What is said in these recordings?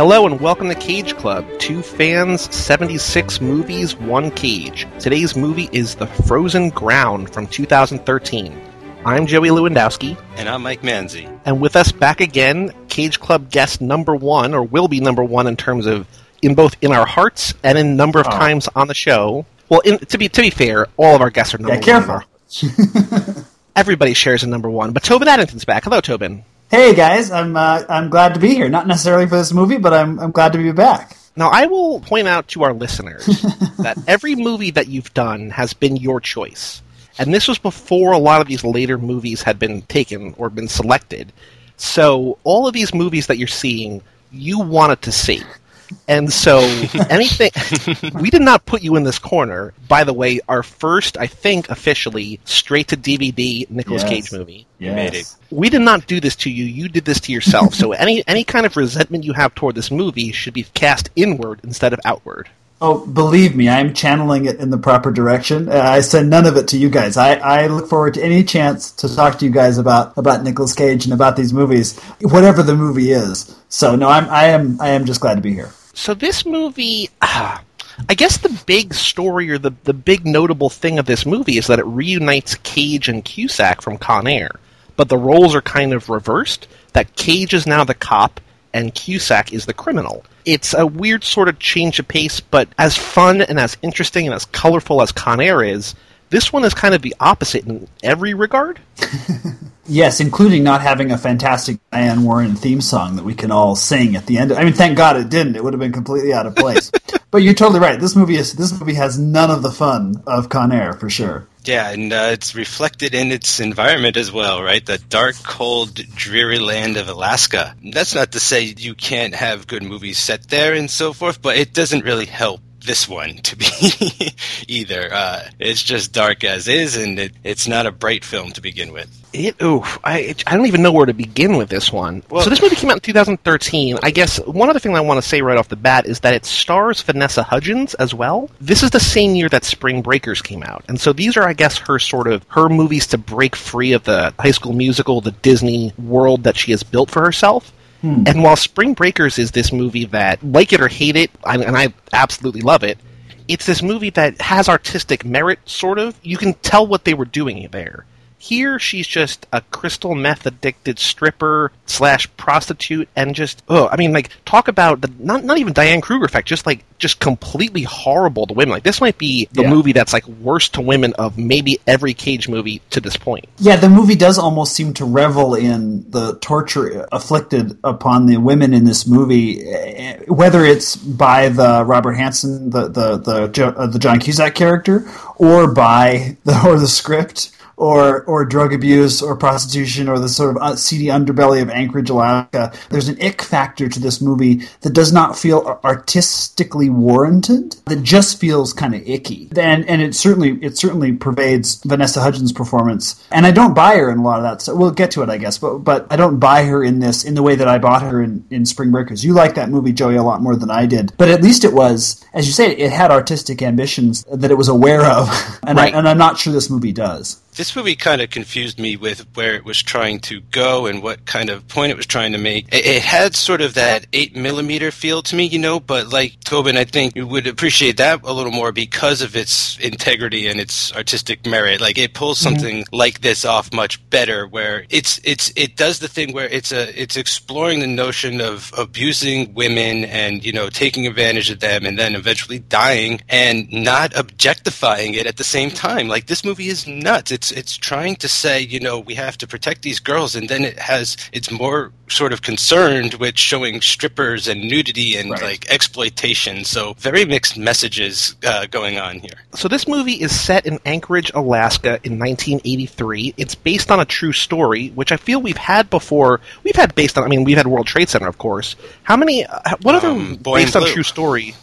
Hello and welcome to Cage Club. Two fans, 76 movies, one cage. Today's movie is The Frozen Ground from 2013. I'm Joey Lewandowski. And I'm Mike Manzi. And with us back again, Cage Club guest number one, or will be number one in terms of in both in our hearts and in number of oh. times on the show. Well, in, to be to be fair, all of our guests are number yeah, one. Careful. Everybody shares a number one, but Tobin Addington's back. Hello, Tobin. Hey guys, I'm uh, I'm glad to be here. Not necessarily for this movie, but I'm I'm glad to be back. Now, I will point out to our listeners that every movie that you've done has been your choice. And this was before a lot of these later movies had been taken or been selected. So all of these movies that you're seeing, you wanted to see. And so anything we did not put you in this corner. By the way, our first, I think, officially straight to DVD Nicolas yes. Cage movie. You made it. We did not do this to you. You did this to yourself. so any any kind of resentment you have toward this movie should be cast inward instead of outward. Oh, believe me, I'm channeling it in the proper direction. Uh, I send none of it to you guys. I, I look forward to any chance to talk to you guys about about Nicolas Cage and about these movies, whatever the movie is. So no, I'm I am I am just glad to be here. So this movie, I guess the big story or the the big notable thing of this movie is that it reunites Cage and Cusack from Con Air, but the roles are kind of reversed. That Cage is now the cop and Cusack is the criminal. It's a weird sort of change of pace, but as fun and as interesting and as colorful as Con Air is, this one is kind of the opposite in every regard. yes, including not having a fantastic Diane Warren theme song that we can all sing at the end. I mean, thank God it didn't. It would have been completely out of place. but you're totally right. This movie is this movie has none of the fun of Con Air for sure. Yeah, and uh, it's reflected in its environment as well, right? The dark, cold, dreary land of Alaska. That's not to say you can't have good movies set there and so forth, but it doesn't really help this one to be either. Uh, it's just dark as is, and it, it's not a bright film to begin with. It, oof, I, I don't even know where to begin with this one. Well, so this movie came out in 2013. I guess one other thing I want to say right off the bat is that it stars Vanessa Hudgens as well. This is the same year that Spring Breakers came out, and so these are, I guess, her sort of her movies to break free of the High School Musical, the Disney world that she has built for herself. Hmm. And while Spring Breakers is this movie that, like it or hate it, and I absolutely love it, it's this movie that has artistic merit, sort of. You can tell what they were doing there. Here, she's just a crystal meth addicted stripper slash prostitute, and just oh, I mean, like talk about the not not even Diane Kruger effect, just like just completely horrible to women. Like this might be the yeah. movie that's like worst to women of maybe every Cage movie to this point. Yeah, the movie does almost seem to revel in the torture afflicted upon the women in this movie, eh, whether it's by the Robert Hansen, the the the, uh, the John Cusack character, or by the or the script or or drug abuse or prostitution or the sort of uh, seedy underbelly of Anchorage, Alaska. There's an ick factor to this movie that does not feel artistically warranted. That just feels kind of icky. And and it certainly it certainly pervades Vanessa Hudgens' performance. And I don't buy her in a lot of that. So we'll get to it, I guess. But but I don't buy her in this in the way that I bought her in in Spring Breakers. You like that movie, Joey, a lot more than I did. But at least it was, as you say, it had artistic ambitions that it was aware of. And right. I, and I'm not sure this movie does. This movie kind of confused me with where it was trying to go and what kind of point it was trying to make. It, it had sort of that eight millimeter feel to me, you know, but like Tobin, I think you would appreciate that a little more because of its integrity and its artistic merit. Like it pulls mm-hmm. something mm-hmm. like this off much better, where it's it's it does the thing where it's a it's exploring the notion of abusing women and you know taking advantage of them and then eventually dying and not objectifying it at the same time. Like this movie is nuts. It's it's it's trying to say, you know, we have to protect these girls, and then it has it's more sort of concerned with showing strippers and nudity and right. like exploitation. So very mixed messages uh, going on here. So this movie is set in Anchorage, Alaska, in 1983. It's based on a true story, which I feel we've had before. We've had based on. I mean, we've had World Trade Center, of course. How many? Uh, what other um, based on true story?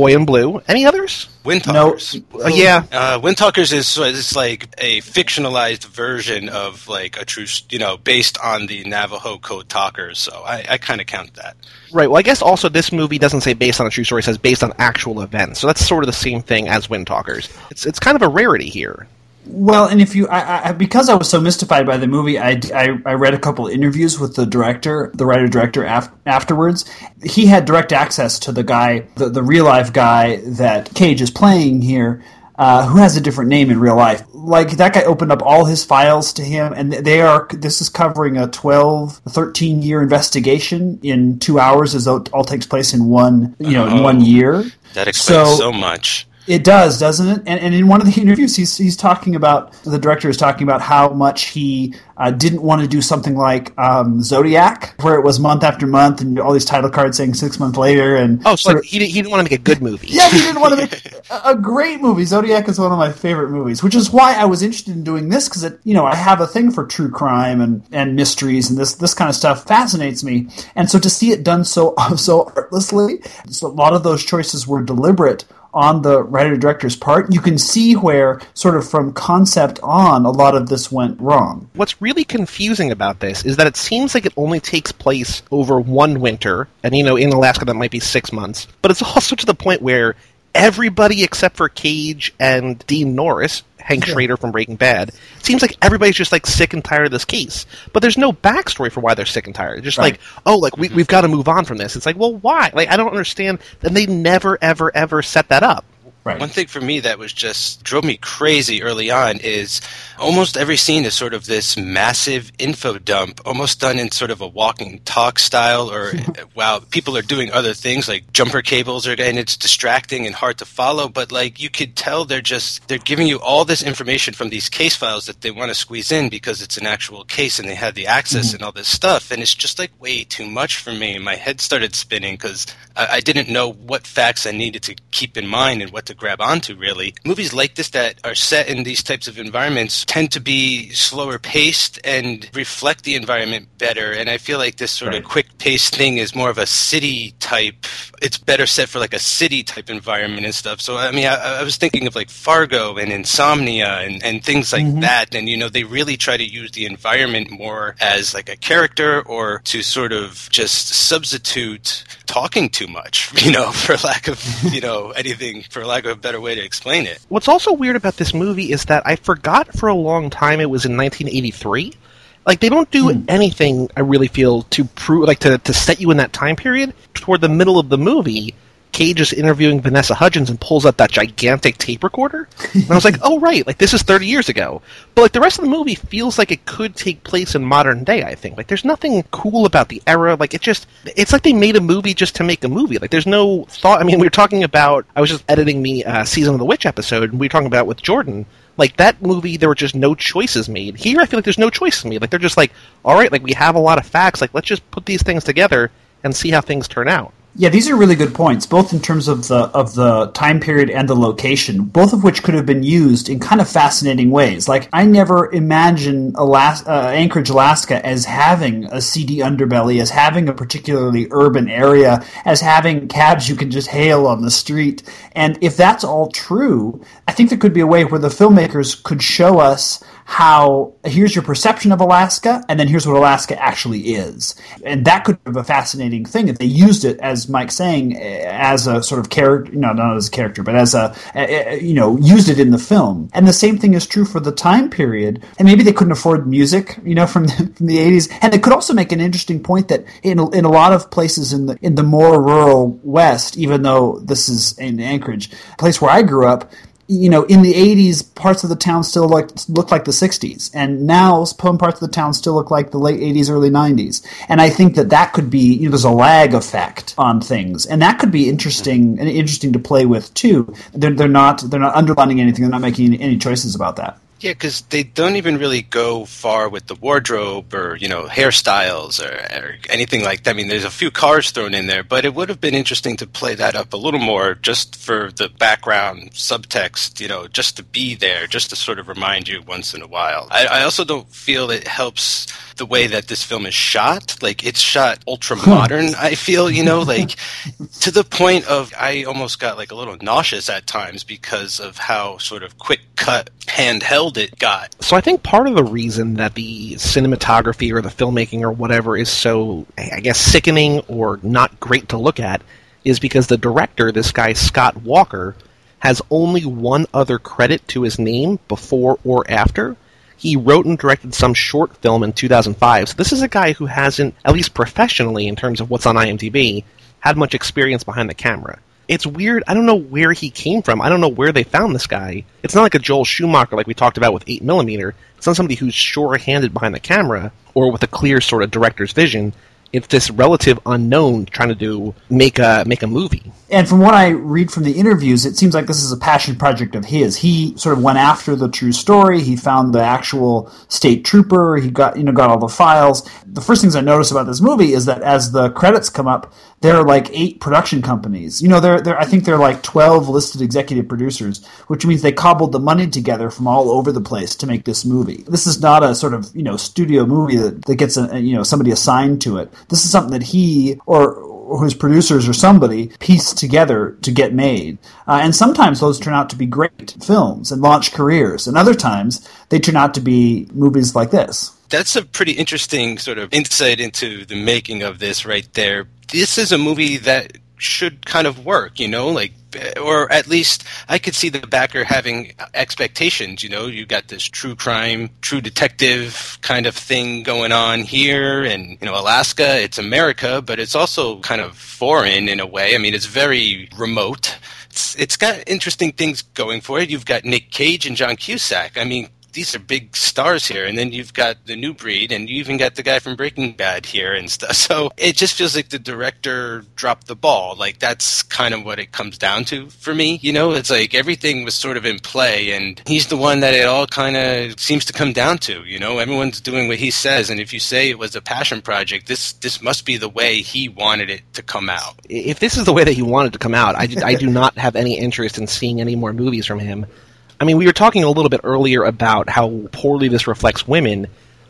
Boy in Blue. Any others? Windtalkers. No. Uh, yeah. Uh, Windtalkers is it's like a fictionalized version of like a true, you know, based on the Navajo code talkers. So I, I kind of count that. Right. Well, I guess also this movie doesn't say based on a true story; it says based on actual events. So that's sort of the same thing as Windtalkers. It's it's kind of a rarity here. Well, and if you, I, I, because I was so mystified by the movie, I, I, I read a couple interviews with the director, the writer director af- afterwards. He had direct access to the guy, the, the real life guy that Cage is playing here. Uh, who has a different name in real life. Like that guy opened up all his files to him, and they are. This is covering a 12, 13 year investigation in two hours, as it all takes place in one, you know, oh, in one year. That explains so, so much. It does, doesn't it? And, and in one of the interviews, he's he's talking about the director is talking about how much he uh, didn't want to do something like um, Zodiac, where it was month after month and all these title cards saying six months later. And oh, so like he, he didn't want to make a good movie. yeah, he didn't want to make a, a great movie. Zodiac is one of my favorite movies, which is why I was interested in doing this because you know I have a thing for true crime and, and mysteries and this this kind of stuff fascinates me. And so to see it done so so artlessly, so a lot of those choices were deliberate on the writer director's part, you can see where, sort of from concept on, a lot of this went wrong. What's really confusing about this is that it seems like it only takes place over one winter, and you know, in Alaska that might be six months, but it's also to the point where everybody except for Cage and Dean Norris Hank yeah. Schrader from Breaking Bad. It seems like everybody's just like sick and tired of this case, but there's no backstory for why they're sick and tired. just right. like, oh, like we, mm-hmm. we've got to move on from this. It's like, well, why? Like I don't understand. And they never, ever, ever set that up. Right. One thing for me that was just drove me crazy early on is almost every scene is sort of this massive info dump, almost done in sort of a walking talk style, or while people are doing other things like jumper cables, are, and it's distracting and hard to follow. But like you could tell, they're just they're giving you all this information from these case files that they want to squeeze in because it's an actual case and they had the access mm-hmm. and all this stuff, and it's just like way too much for me. My head started spinning because I, I didn't know what facts I needed to keep in mind and what to grab onto. Really, movies like this that are set in these types of environments tend to be slower paced and reflect the environment better. And I feel like this sort right. of quick paced thing is more of a city type. It's better set for like a city type environment and stuff. So I mean, I, I was thinking of like Fargo and Insomnia and, and things like mm-hmm. that. And you know, they really try to use the environment more as like a character or to sort of just substitute talking too much, you know, for lack of, you know, anything, for lack of a better way to explain it. What's also weird about this movie is that I forgot for a long time it was in 1983. Like they don't do hmm. anything. I really feel to prove, like to to set you in that time period. Toward the middle of the movie, Cage is interviewing Vanessa Hudgens and pulls out that gigantic tape recorder. And I was like, oh, right, like this is 30 years ago. But like the rest of the movie feels like it could take place in modern day, I think. Like there's nothing cool about the era. Like it just, it's like they made a movie just to make a movie. Like there's no thought. I mean, we were talking about, I was just editing the uh, Season of the Witch episode, and we were talking about with Jordan. Like that movie, there were just no choices made. Here, I feel like there's no choices made. Like they're just like, all right, like we have a lot of facts. Like let's just put these things together and see how things turn out. Yeah, these are really good points, both in terms of the of the time period and the location, both of which could have been used in kind of fascinating ways. Like I never imagined Alas- uh, Anchorage, Alaska, as having a seedy underbelly, as having a particularly urban area, as having cabs you can just hail on the street. And if that's all true, I think there could be a way where the filmmakers could show us how here's your perception of Alaska, and then here's what Alaska actually is. And that could be a fascinating thing if they used it, as Mike's saying, eh, as a sort of character, no, not as a character, but as a, eh, eh, you know, used it in the film. And the same thing is true for the time period. And maybe they couldn't afford music, you know, from the, from the 80s. And they could also make an interesting point that in, in a lot of places in the, in the more rural West, even though this is in Anchorage, a place where I grew up, you know, in the 80s, parts of the town still look, looked like the 60s. And now some parts of the town still look like the late 80s, early 90s. And I think that that could be, you know, there's a lag effect on things. And that could be interesting and interesting to play with too. They're, they're not, they're not underlining anything. They're not making any choices about that. Yeah, because they don't even really go far with the wardrobe or you know hairstyles or, or, anything like that. I mean, there's a few cars thrown in there, but it would have been interesting to play that up a little more, just for the background subtext. You know, just to be there, just to sort of remind you once in a while. I, I also don't feel it helps the way that this film is shot. Like it's shot ultra modern. I feel you know like to the point of I almost got like a little nauseous at times because of how sort of quick cut handheld it got. So I think part of the reason that the cinematography or the filmmaking or whatever is so, I guess, sickening or not great to look at is because the director, this guy Scott Walker, has only one other credit to his name before or after. He wrote and directed some short film in 2005. So this is a guy who hasn't, at least professionally in terms of what's on IMDb, had much experience behind the camera. It's weird. I don't know where he came from. I don't know where they found this guy. It's not like a Joel Schumacher like we talked about with 8mm. It's not somebody who's sure-handed behind the camera or with a clear sort of director's vision it's this relative unknown trying to do make a make a movie. And from what I read from the interviews, it seems like this is a passion project of his. He sort of went after the true story. He found the actual state trooper. He got you know got all the files. The first things I notice about this movie is that as the credits come up, there are like eight production companies. You know, there there I think there are like twelve listed executive producers, which means they cobbled the money together from all over the place to make this movie. This is not a sort of you know studio movie that, that gets a, you know somebody assigned to it. This is something that he or his producers or somebody pieced together to get made. Uh, and sometimes those turn out to be great films and launch careers, and other times they turn out to be movies like this. That's a pretty interesting sort of insight into the making of this right there. This is a movie that should kind of work, you know, like, Uh, or at least I could see the backer having expectations, you know, you got this true crime, true detective kind of thing going on here, and, you know, Alaska, it's America, but it's also kind of foreign in a way. I mean, it's very remote. It's, it's got interesting things going for it. You've got Nick Cage and John Cusack. I mean, these are big stars here, and then you've got the new breed, and you even got the guy from Breaking Bad here and stuff. So it just feels like the director dropped the ball. Like that's kind of what it comes down to for me. You know, it's like everything was sort of in play, and he's the one that it all kind of seems to come down to. You know, everyone's doing what he says, and if you say it was a passion project, this this must be the way he wanted it to come out. If this is the way that he wanted to come out, I, I do not have any interest in seeing any more movies from him. I mean, we were talking a little bit earlier about how poorly this reflects women.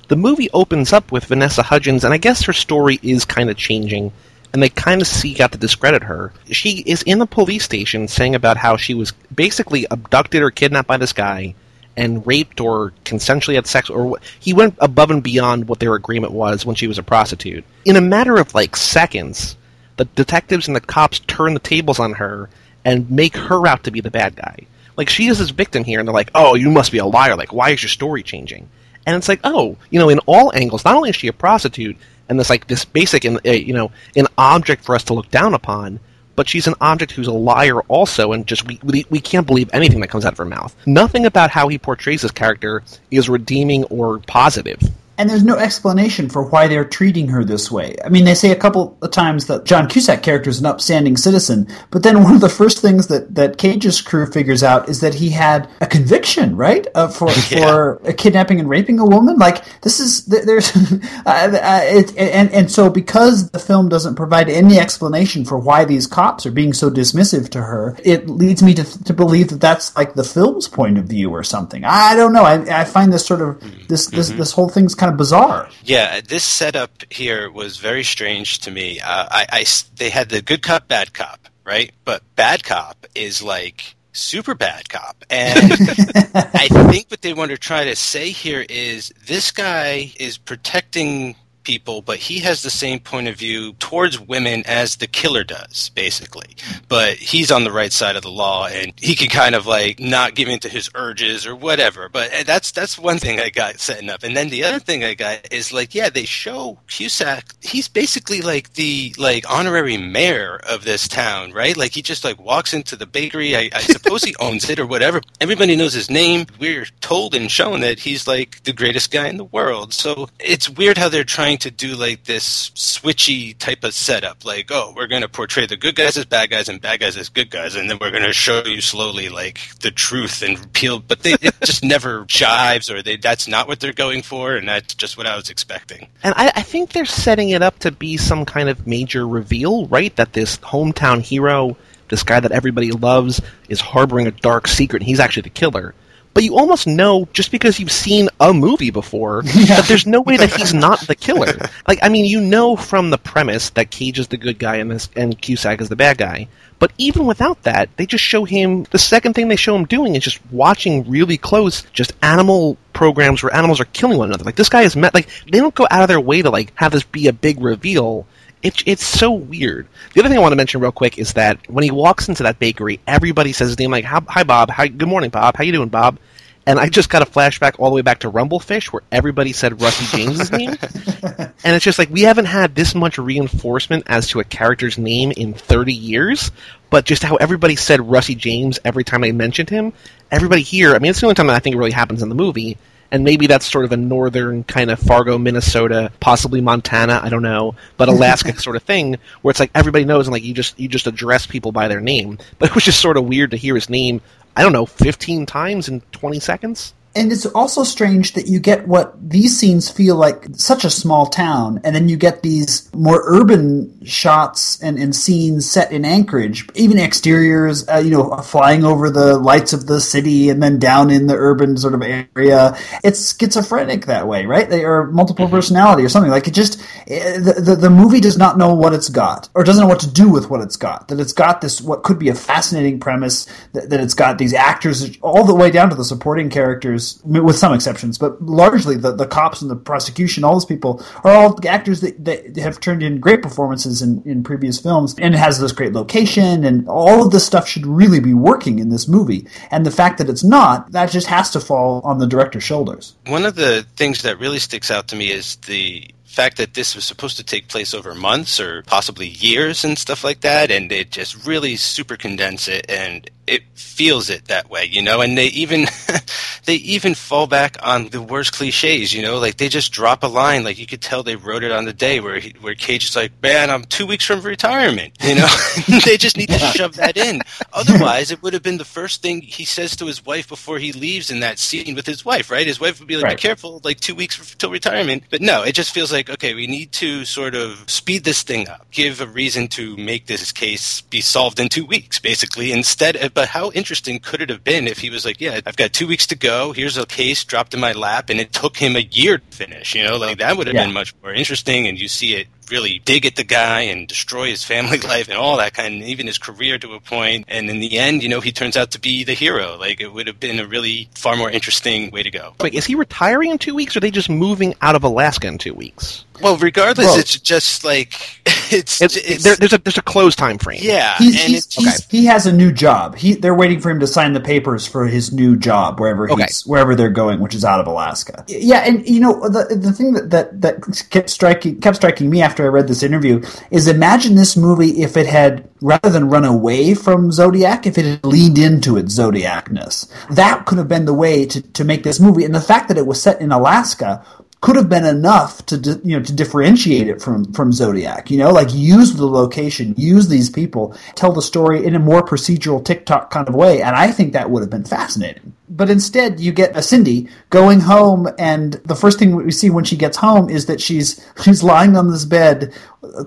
The movie opens up with Vanessa Hudgens, and I guess her story is kind of changing, and they kind of seek out to discredit her. She is in the police station saying about how she was basically abducted or kidnapped by this guy and raped or consensually had sex, or he went above and beyond what their agreement was when she was a prostitute. In a matter of like seconds, the detectives and the cops turn the tables on her and make her out to be the bad guy. Like she is this victim here, and they're like, "Oh, you must be a liar. Like, why is your story changing?" And it's like, oh, you know, in all angles, not only is she a prostitute and this like this basic, and uh, you know, an object for us to look down upon, but she's an object who's a liar also, and just we, we, we can't believe anything that comes out of her mouth. Nothing about how he portrays this character is redeeming or positive and there's no explanation for why they're treating her this way. I mean, they say a couple of times that John Cusack character is an upstanding citizen, but then one of the first things that that Cage's crew figures out is that he had a conviction, right, uh, for yeah. for kidnapping and raping a woman. Like this is there's, uh, uh, it, and and so because the film doesn't provide any explanation for why these cops are being so dismissive to her, it leads me to to believe that that's like the film's point of view or something. I don't know. I, I find this sort of this this mm-hmm. this whole thing's kind of bizarre. Yeah, this setup here was very strange to me. Uh, I, I, they had the good cop, bad cop, right? But bad cop is like super bad cop. And I think what they want to try to say here is this guy is protecting people, but he has the same point of view towards women as the killer does, basically. But he's on the right side of the law, and he can kind of like not give in to his urges or whatever. But eh, that's that's one thing I got setting up, and then the other thing I got is like, yeah, they show Cusack. He's basically like the like honorary mayor of this town, right? Like he just like walks into the bakery. I, I suppose he owns it or whatever. Everybody knows his name. We're told and shown that he's like the greatest guy in the world. So it's weird how they're trying to do like this switchy type of setup. Like, oh, we're going to portray the good guys as bad guys and bad guys as good guys, and then we're going to show you slowly like the truth and peel. But they it just never jives, or they that's not what they're going for, and that's just what I was expecting. And I, I think they're setting it up to be some kind of major reveal, right? That this hometown hero this guy that everybody loves is harboring a dark secret and he's actually the killer but you almost know just because you've seen a movie before yeah. that there's no way that he's not the killer. like, I mean, you know from the premise that Cage is the good guy and this and Cusack is the bad guy. But even without that, they just show him the second thing they show him doing is just watching really close just animal programs where animals are killing one another. Like this guy is met like they don't go out of their way to like have this be a big reveal It, it's so weird. The other thing I want to mention real quick is that when he walks into that bakery, everybody says his name like, "Hi, Bob. Hi, good morning, Bob. How you doing, Bob?" And I just got a flashback all the way back to Rumblefish, where everybody said Rusty James's name, and it's just like we haven't had this much reinforcement as to a character's name in 30 years. But just how everybody said Rusty James every time they mentioned him, everybody here. I mean, it's the only time that I think it really happens in the movie and maybe that's sort of a northern kind of Fargo, Minnesota, possibly Montana, I don't know, but Alaska sort of thing where it's like everybody knows and like you just you just address people by their name. But it was just sort of weird to hear his name, I don't know, 15 times in 20 seconds and it's also strange that you get what these scenes feel like such a small town, and then you get these more urban shots and, and scenes set in Anchorage, even exteriors, uh, you know, flying over the lights of the city and then down in the urban sort of area. It's schizophrenic that way, right? They are multiple mm-hmm. personality or something. Like it just, eh, the, the, the movie does not know what it's got, or doesn't know what to do with what it's got. That it's got this, what could be a fascinating premise, that, that it's got these actors all the way down to the supporting characters actors, with some exceptions, but largely the, the cops and the prosecution, all those people are all actors that, that have turned in great performances in, in previous films, and it has this great location, and all of this stuff should really be working in this movie. And the fact that it's not, that just has to fall on the director's shoulders. One of the things that really sticks out to me is the fact that this was supposed to take place over months or possibly years and stuff like that, and it just really super condense it, and it feels it that way, you know. And they even they even fall back on the worst cliches, you know, like they just drop a line, like you could tell they wrote it on the day where he, where Cage is like, "Man, I'm two weeks from retirement," you know. they just need to shove that in. Otherwise, it would have been the first thing he says to his wife before he leaves in that scene with his wife, right? His wife would be like, right. "Be careful, like two weeks till retirement." But no, it just feels like like, okay, we need to sort of speed this thing up, give a reason to make this case be solved in two weeks, basically. Instead, but how interesting could it have been if he was like, yeah, I've got two weeks to go. Here's a case dropped in my lap, and it took him a year to finish. You know, like that would have yeah. been much more interesting, and you see it really dig at the guy and destroy his family life and all that kind of, even his career to a point. And in the end, you know, he turns out to be the hero. Like it would have been a really far more interesting way to go. Wait, is he retiring in two weeks or are they just moving out of Alaska in two weeks? Well, regardless, well, it's just like it's, it's, it's there, there's a there's a close time frame. Yeah, he's, he's, he's, okay. he has a new job. He they're waiting for him to sign the papers for his new job wherever he's okay. wherever they're going, which is out of Alaska. Yeah, and you know the the thing that that, that kept striking kept striking me after I read this interview is imagine this movie if it had rather than run away from Zodiac, if it had leaned into its Zodiacness. That could have been the way to to make this movie, and the fact that it was set in Alaska could have been enough to you know to differentiate it from from Zodiac. You know, like use the location, use these people, tell the story in a more procedural tick-tock kind of way, and I think that would have been fascinating. But instead, you get a Cindy going home, and the first thing we see when she gets home is that she's she's lying on this bed,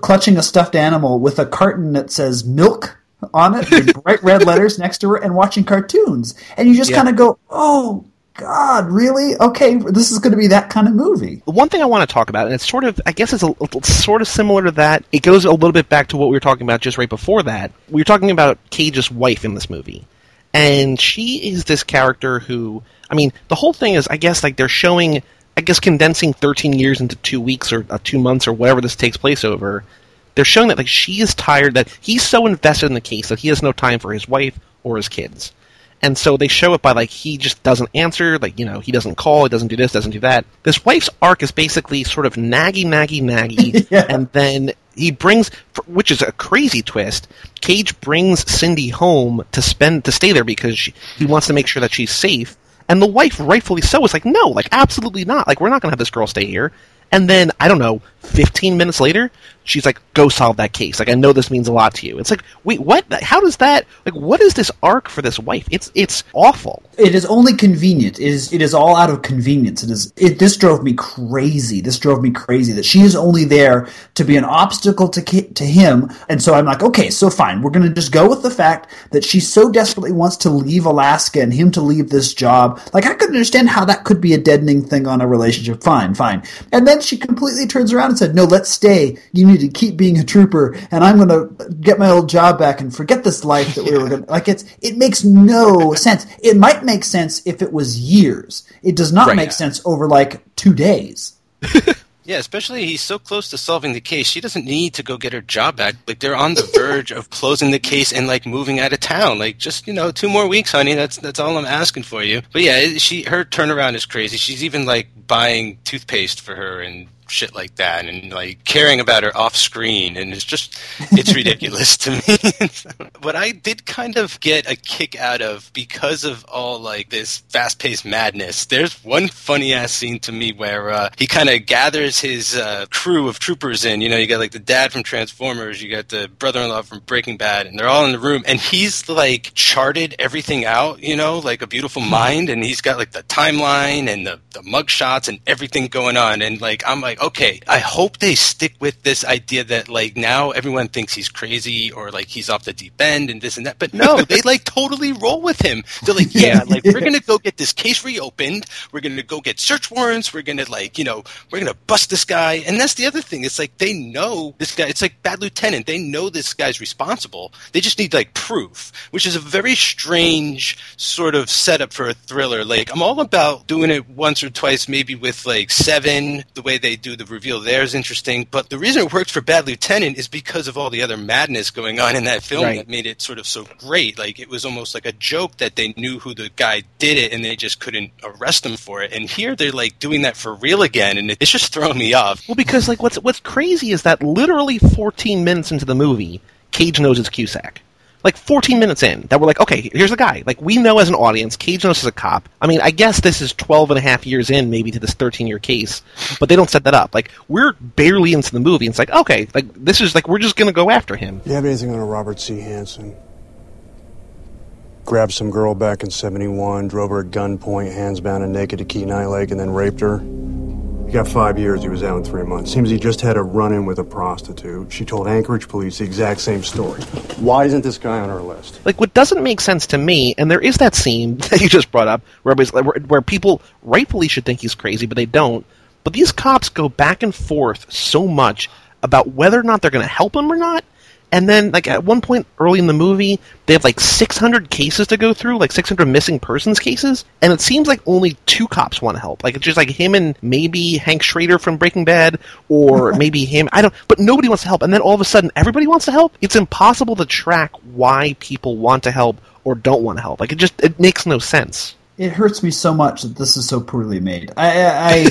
clutching a stuffed animal with a carton that says milk on it, in bright red letters next to her, and watching cartoons, and you just yeah. kind of go, "Oh God, really? Okay, this is going to be that kind of movie. The one thing I want to talk about, and it's sort of, I guess it's a, sort of similar to that. It goes a little bit back to what we were talking about just right before that. We were talking about Cage's wife in this movie, and she is this character who, I mean, the whole thing is, I guess, like they're showing, I guess, condensing 13 years into two weeks or uh, two months or whatever this takes place over. They're showing that like she is tired, that he's so invested in the case that he has no time for his wife or his kids and so they show it by like he just doesn't answer, like you know he doesn't call, he doesn't do this, doesn't do that. This wife's arc is basically sort of naggy, naggy, naggy, yeah. and then he brings, which is a crazy twist. Cage brings Cindy home to spend to stay there because she, he wants to make sure that she's safe. And the wife, rightfully so, is like, no, like absolutely not. Like we're not going to have this girl stay here. And then I don't know, 15 minutes later, she's like, "Go solve that case." Like I know this means a lot to you. It's like, wait, what? How does that? Like, what is this arc for this wife? It's it's awful. It is only convenient. It is it is all out of convenience. It is. It this drove me crazy. This drove me crazy that she is only there to be an obstacle to to him. And so I'm like, okay, so fine. We're going to just go with the fact that she so desperately wants to leave Alaska and him to leave this job. Like I couldn't understand how that could be a deadening thing on a relationship. Fine, fine. And then she completely turns around said, "No, let's stay. You need to keep being a trooper, and I'm going to get my old job back and forget this life that we were going to." Like it's it makes no sense. It might make sense if it was years. It does not right. make sense over like two days. Yeah, especially he's so close to solving the case. She doesn't need to go get her job back. Like they're on the verge of closing the case and like moving out of town. Like just you know, two more weeks, honey. That's that's all I'm asking for you. But yeah, she her turnaround is crazy. She's even like buying toothpaste for her and shit like that and like caring about her off screen and it's just it's ridiculous to me. What i did kind of get a kick out of because of all like this fast-paced madness there's one funny ass scene to me where uh, he kind of gathers his uh, crew of troopers in you know you got like the dad from transformers you got the brother-in-law from breaking bad and they're all in the room and he's like charted everything out you know like a beautiful mind and he's got like the timeline and the, the mug shots and everything going on and like i'm like like, okay, I hope they stick with this idea that like now everyone thinks he's crazy or like he's off the deep end and this and that. But no, they like totally roll with him. They're like, yeah, like we're gonna go get this case reopened. We're gonna go get search warrants. We're gonna like, you know, we're gonna bust this guy. And that's the other thing. It's like they know this guy. It's like Bad Lieutenant. They know this guy's responsible. They just need like proof, which is a very strange sort of setup for a thriller. Like I'm all about doing it once or twice, maybe with like Seven, the way they do the reveal there is interesting. But the reason it works for Bad Lieutenant is because of all the other madness going on in that film right. that made it sort of so great. Like it was almost like a joke that they knew who the guy did it and they just couldn't arrest him for it. And here they're like doing that for real again, and it's just throwing me off. Well, because like what's what's crazy is that literally 14 minutes into the movie, Cage knows it's Cusack like 14 minutes in that we're like, okay, here's the guy. Like we know as an audience, Cage knows as a cop. I mean, I guess this is 12 and a half years in maybe to this 13 year case, but they don't set that up. Like we're barely into the movie. And it's like, okay, like this is like we're just to go after him. You have anything on a Robert C. Hansen? Grabbed some girl back in 71, drove her at gunpoint, hands bound and naked to Kenai Lake, and then raped her. Got five years. He was out in three months. Seems he just had a run-in with a prostitute. She told Anchorage police the exact same story. Why isn't this guy on our list? Like, what doesn't make sense to me, and there is that scene that you just brought up, where, where, where people rightfully should think he's crazy, but they don't. But these cops go back and forth so much about whether or not they're going to help him or not, and then, like at one point early in the movie, they have like 600 cases to go through, like 600 missing persons cases, and it seems like only two cops want to help. Like it's just like him and maybe Hank Schrader from Breaking Bad, or maybe him. I don't. But nobody wants to help. And then all of a sudden, everybody wants to help. It's impossible to track why people want to help or don't want to help. Like it just it makes no sense it hurts me so much that this is so poorly made. I, I,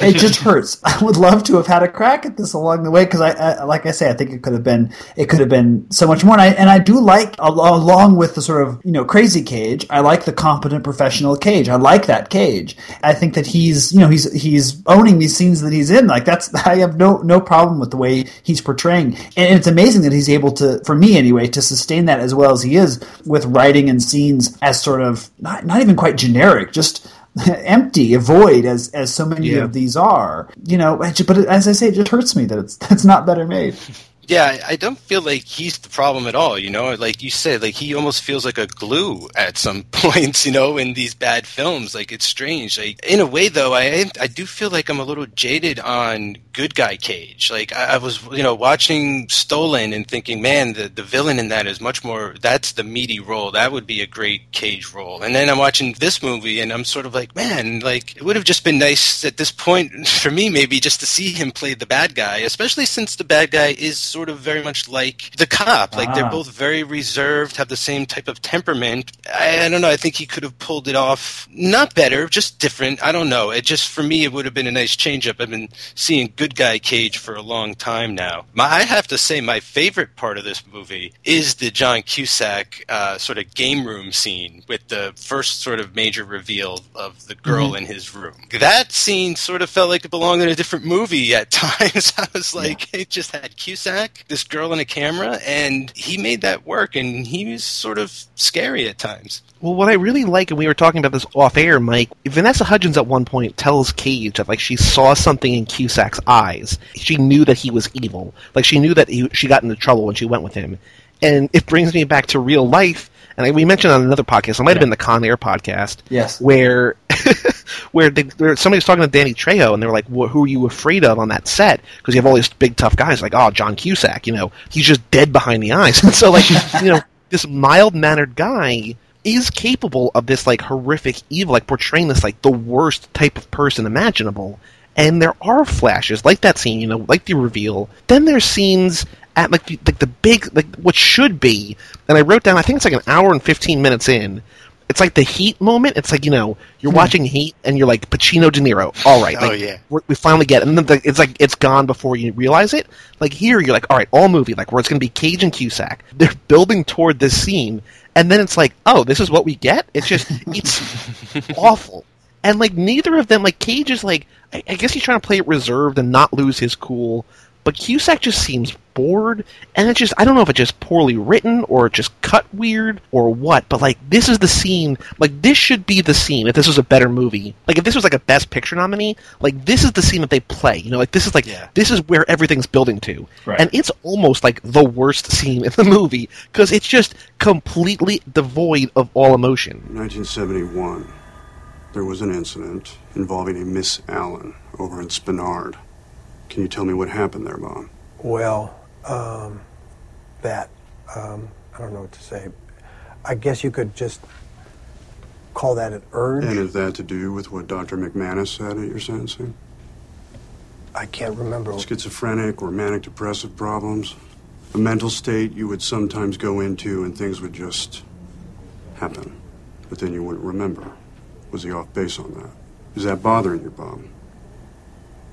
I it just hurts. I would love to have had a crack at this along the way because I, I, like I say, I think it could have been, it could have been so much more. And I, and I do like, along with the sort of you know crazy Cage, I like the competent professional Cage. I like that Cage. I think that he's, you know, he's he's owning these scenes that he's in. Like that's, I have no no problem with the way he's portraying, and it's amazing that he's able to, for me anyway, to sustain that as well as he is with writing and scenes as sort of not not even quite generic, just empty, a void, as as so many yeah. of these are. You know, but as I say, it just hurts me that it's that's not better made. Yeah, I don't feel like he's the problem at all. You know, like you said, like he almost feels like a glue at some points. You know, in these bad films, like it's strange. Like in a way, though, I I do feel like I'm a little jaded on good guy Cage. Like I, I was, you know, watching Stolen and thinking, man, the the villain in that is much more. That's the meaty role. That would be a great Cage role. And then I'm watching this movie, and I'm sort of like, man, like it would have just been nice at this point for me, maybe just to see him play the bad guy, especially since the bad guy is sort of very much like the cop. Like ah. they're both very reserved, have the same type of temperament. I, I, don't know. I think he could have pulled it off. Not better, just different. I don't know. It just for me, it would have been a nice change up. I've been seeing good guy Cage for a long time now. My, I have to say, my favorite part of this movie is the John Cusack uh, sort of game room scene with the first sort of major reveal of the girl mm-hmm. in his room. That scene sort of felt like it belonged in a different movie at times. I was like, yeah. it just had Cusack this girl in a camera, and he made that work, and he was sort of scary at times. Well, what I really like, and we were talking about this off air, Mike, Vanessa Hudgens at one point tells Cage that like she saw something in Cusack's eyes. She knew that he was evil. Like she knew that he, she got into trouble when she went with him. And it brings me back to real life. And we mentioned on another podcast, it might have been the Con Air podcast, yes, where where, they, where somebody was talking to Danny Trejo, and they were like, "Who are you afraid of on that set?" Because you have all these big tough guys, like, "Oh, John Cusack, you know, he's just dead behind the eyes." And so, like, you know, this mild mannered guy is capable of this like horrific evil, like portraying this like the worst type of person imaginable. and there are flashes like that scene, you know, like the reveal. Then there's scenes at like the, like the big like what should be, and I wrote down I think it's like an hour and fifteen minutes in. It's like the Heat moment. It's like you know you're hmm. watching Heat and you're like Pacino, De Niro. All right, oh yeah, we finally get, it. and then the, it's like it's gone before you realize it. Like here, you're like, all right, all movie like where it's going to be Cage and Cusack. They're building toward this scene, and then it's like, oh, this is what we get. It's just it's awful, and like neither of them like Cage is like I, I guess he's trying to play it reserved and not lose his cool but Cusack just seems bored, and it's just I don't know if it's just poorly written or just cut weird or what. But like this is the scene, like this should be the scene if this was a better movie. Like if this was like a Best Picture nominee, like this is the scene that they play. You know, like this is like yeah. this is where everything's building to, right. and it's almost like the worst scene in the movie because it's just completely devoid of all emotion. 1971, there was an incident involving a Miss Allen over in Spenard. Can you tell me what happened there, Mom? Well, um, that. Um, I don't know what to say. I guess you could just call that an urge. And is that to do with what Dr. McManus said at your sentencing? I can't remember. Schizophrenic or manic depressive problems? A mental state you would sometimes go into and things would just happen, but then you wouldn't remember. Was he off base on that? Is that bothering you, Bob?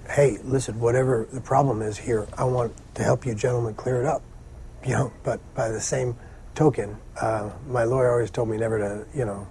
Hey, listen, whatever the problem is here, I want to help you gentlemen clear it up. You know, but by the same token, uh, my lawyer always told me never to, you know,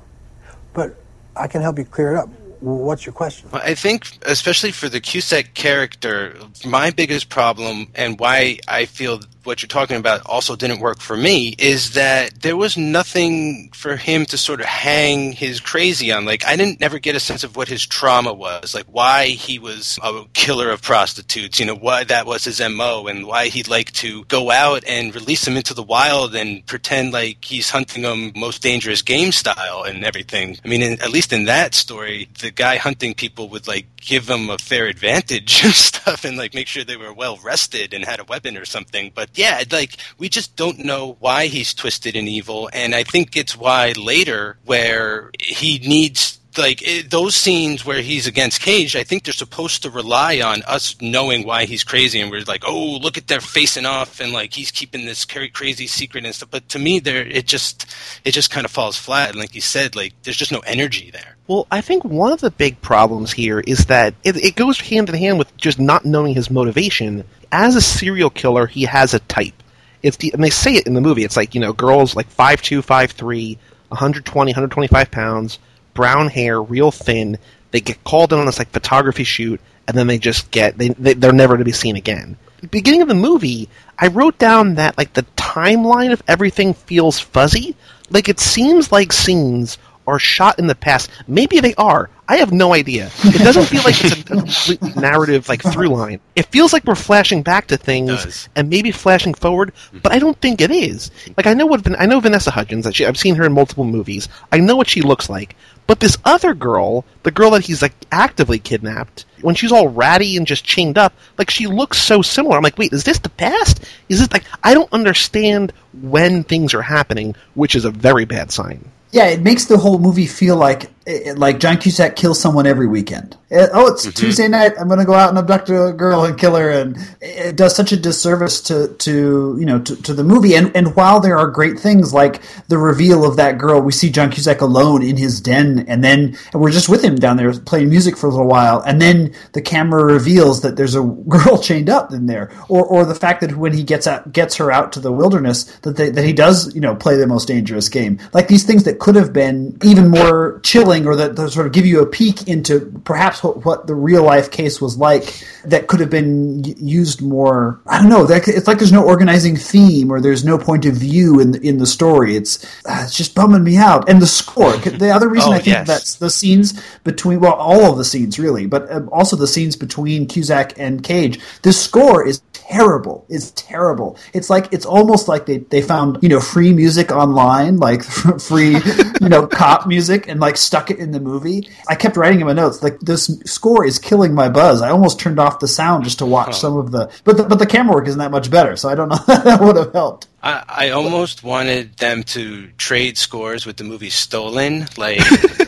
but I can help you clear it up. What's your question? I think, especially for the Cusack character, my biggest problem and why I feel what you're talking about also didn't work for me is that there was nothing for him to sort of hang his crazy on. Like, I didn't never get a sense of what his trauma was, like why he was a killer of prostitutes, you know, why that was his MO and why he'd like to go out and release them into the wild and pretend like he's hunting them most dangerous game style and everything. I mean, in, at least in that story, the guy hunting people would like give them a fair advantage and stuff and like make sure they were well rested and had a weapon or something. But yeah, like we just don't know why he's twisted and evil. And I think it's why later where he needs like it, those scenes where he's against Cage, I think they're supposed to rely on us knowing why he's crazy, and we're like, oh, look at they're facing off, and like he's keeping this crazy secret and stuff. But to me, there it just it just kind of falls flat, and like you said, like there's just no energy there. Well, I think one of the big problems here is that it, it goes hand in hand with just not knowing his motivation. As a serial killer, he has a type. It's the, and they say it in the movie. It's like you know, girls like five two, five three, 120, 125 pounds brown hair, real thin. They get called in on this like photography shoot, and then they just get they, they they're never to be seen again. Beginning of the movie, I wrote down that like the timeline of everything feels fuzzy. Like it seems like scenes are shot in the past. Maybe they are. I have no idea. It doesn't feel like it's a complete narrative like through line. It feels like we're flashing back to things and maybe flashing forward, but I don't think it is. Like I know what I know Vanessa Hudgens. I've seen her in multiple movies. I know what she looks like. But this other girl, the girl that he's like actively kidnapped, when she's all ratty and just chained up, like she looks so similar. I'm like, wait, is this the past? Is this like I don't understand when things are happening, which is a very bad sign. Yeah, it makes the whole movie feel like like John Cusack kills someone every weekend. It, oh, it's mm-hmm. Tuesday night. I'm going to go out and abduct a girl and kill her, and it does such a disservice to to you know to, to, the movie. And and while there are great things like the reveal of that girl, we see John Cusack alone in his den, and then and we're just with him down there playing music for a little while, and then the camera reveals that there's a girl chained up in there, or or the fact that when he gets out gets her out to the wilderness, that they, that he does you know play the most dangerous game, like these things that could have been even more chilling, or that, sort of give you a peek into perhaps what, what, the real life case was like that could have been used more. I don't know. It's like there's no organizing theme or there's no point of view in the, in the story. It's uh, it's just bumming me out. And the score. The other reason oh, I think yes. that's the scenes between well, all of the scenes really, but um, also the scenes between Cusack and Cage. The score is terrible. It's terrible. It's like it's almost like they, they found you know free music online, like free you know cop music, and like stuck it in the movie. I kept writing in my notes like this score is killing my buzz. I almost turned off the sound just to watch oh. some of the but the, but the camera work isn't that much better, so I don't know that would have helped. I, I almost wanted them to trade scores with the movie Stolen, like.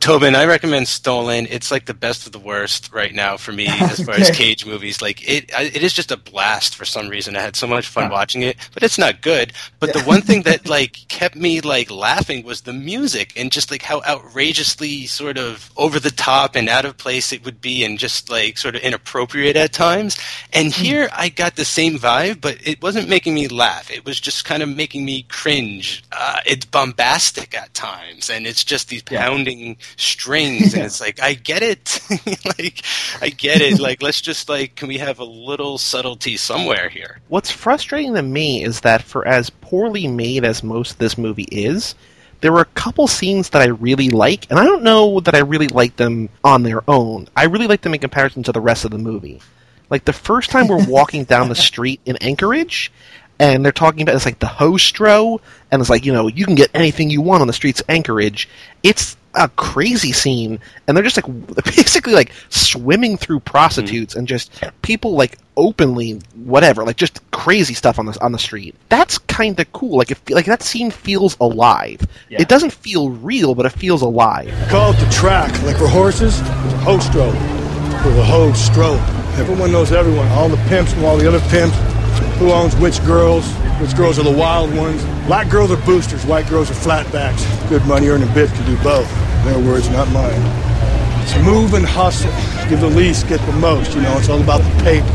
Tobin, I recommend Stolen. It's like the best of the worst right now for me as far as Cage movies. Like it, it is just a blast for some reason. I had so much fun watching it, but it's not good. But the one thing that like kept me like laughing was the music and just like how outrageously sort of over the top and out of place it would be, and just like sort of inappropriate at times. And hmm. here I got the same vibe, but it wasn't making me laugh. It was just kind of making me cringe. Uh, it's bombastic at times, and it's just these pounding. Yeah strings and it's like i get it like i get it like let's just like can we have a little subtlety somewhere here what's frustrating to me is that for as poorly made as most of this movie is there were a couple scenes that I really like, and I don't know that I really like them on their own. I really like them in comparison to the rest of the movie. Like the first time we're walking down the street in Anchorage, and they're talking about it's like the hostro, and it's like you know you can get anything you want on the streets of Anchorage. It's a crazy scene and they're just like basically like swimming through prostitutes mm-hmm. and just people like openly whatever like just crazy stuff on the on the street. That's kind of cool. Like it like that scene feels alive. Yeah. it doesn't feel real but it feels alive. Call it the track like for horses hostro for the hostro everyone knows everyone all the pimps and all the other pimps who owns which girls which girls are the wild ones. Black girls are boosters, white girls are flatbacks. Good money earning bitch can do both. Their words, not mine. It's move and hustle. Give the least, get the most. You know, it's all about the paper.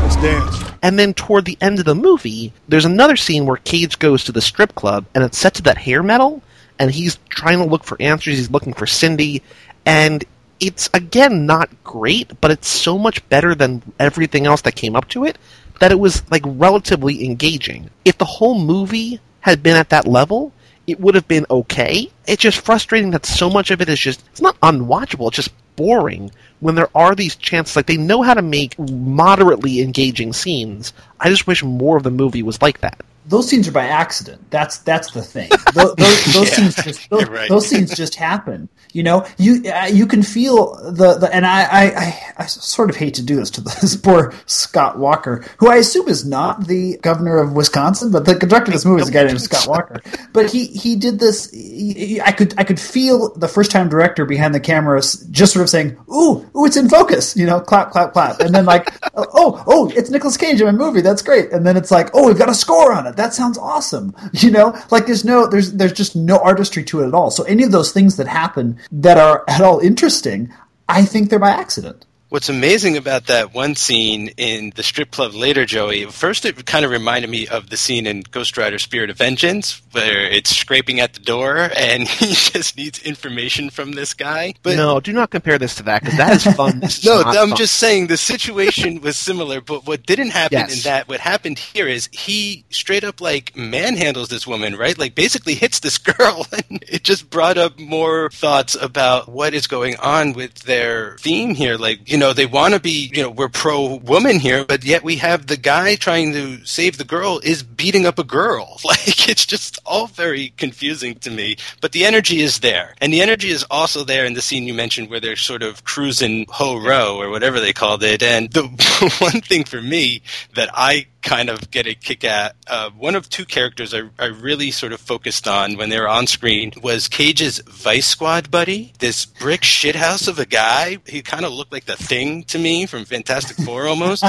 Let's dance. And then toward the end of the movie, there's another scene where Cage goes to the strip club and it's set to that hair metal, and he's trying to look for answers. He's looking for Cindy, and it's again not great, but it's so much better than everything else that came up to it that it was like relatively engaging. If the whole movie had been at that level, it would have been okay. It's just frustrating that so much of it is just it's not unwatchable, it's just boring when there are these chances like they know how to make moderately engaging scenes. I just wish more of the movie was like that those scenes are by accident. That's that's the thing. Those, those, those yeah, scenes just those, right. those, scenes just happen. You know, you uh, you can feel the, the and I, I, I sort of hate to do this to this poor Scott Walker, who I assume is not the governor of Wisconsin, but the director of this movie is a guy named Scott Walker. But he he did this. He, I could I could feel the first time director behind the camera just sort of saying, "Ooh, ooh, it's in focus," you know, clap, clap, clap, and then like, "Oh, oh, it's Nicolas Cage in a movie. That's great." And then it's like, "Oh, we've got a score on it. That sounds awesome." You know, like there's no there's there's just no artistry to it at all. So any of those things that happen that are at all interesting, I think they're by accident. What's amazing about that one scene in the strip club later, Joey, first it kind of reminded me of the scene in Ghost Rider Spirit of Vengeance, where it's scraping at the door and he just needs information from this guy. But No, do not compare this to that, because that is fun. no, I'm fun. just saying the situation was similar, but what didn't happen yes. in that, what happened here is he straight up like manhandles this woman, right? Like basically hits this girl, and it just brought up more thoughts about what is going on with their theme here. Like, you know, know, they want to be, you know, we're pro woman here, but yet we have the guy trying to save the girl is beating up a girl. Like, it's just all very confusing to me. But the energy is there. And the energy is also there in the scene you mentioned where they're sort of cruising Ho Row or whatever they called it. And the one thing for me that I kind of get a kick at. Uh, one of two characters I, I really sort of focused on when they were on screen was Cage's Vice Squad buddy, this brick shithouse of a guy. He kind of looked like the thing to me from Fantastic Four almost.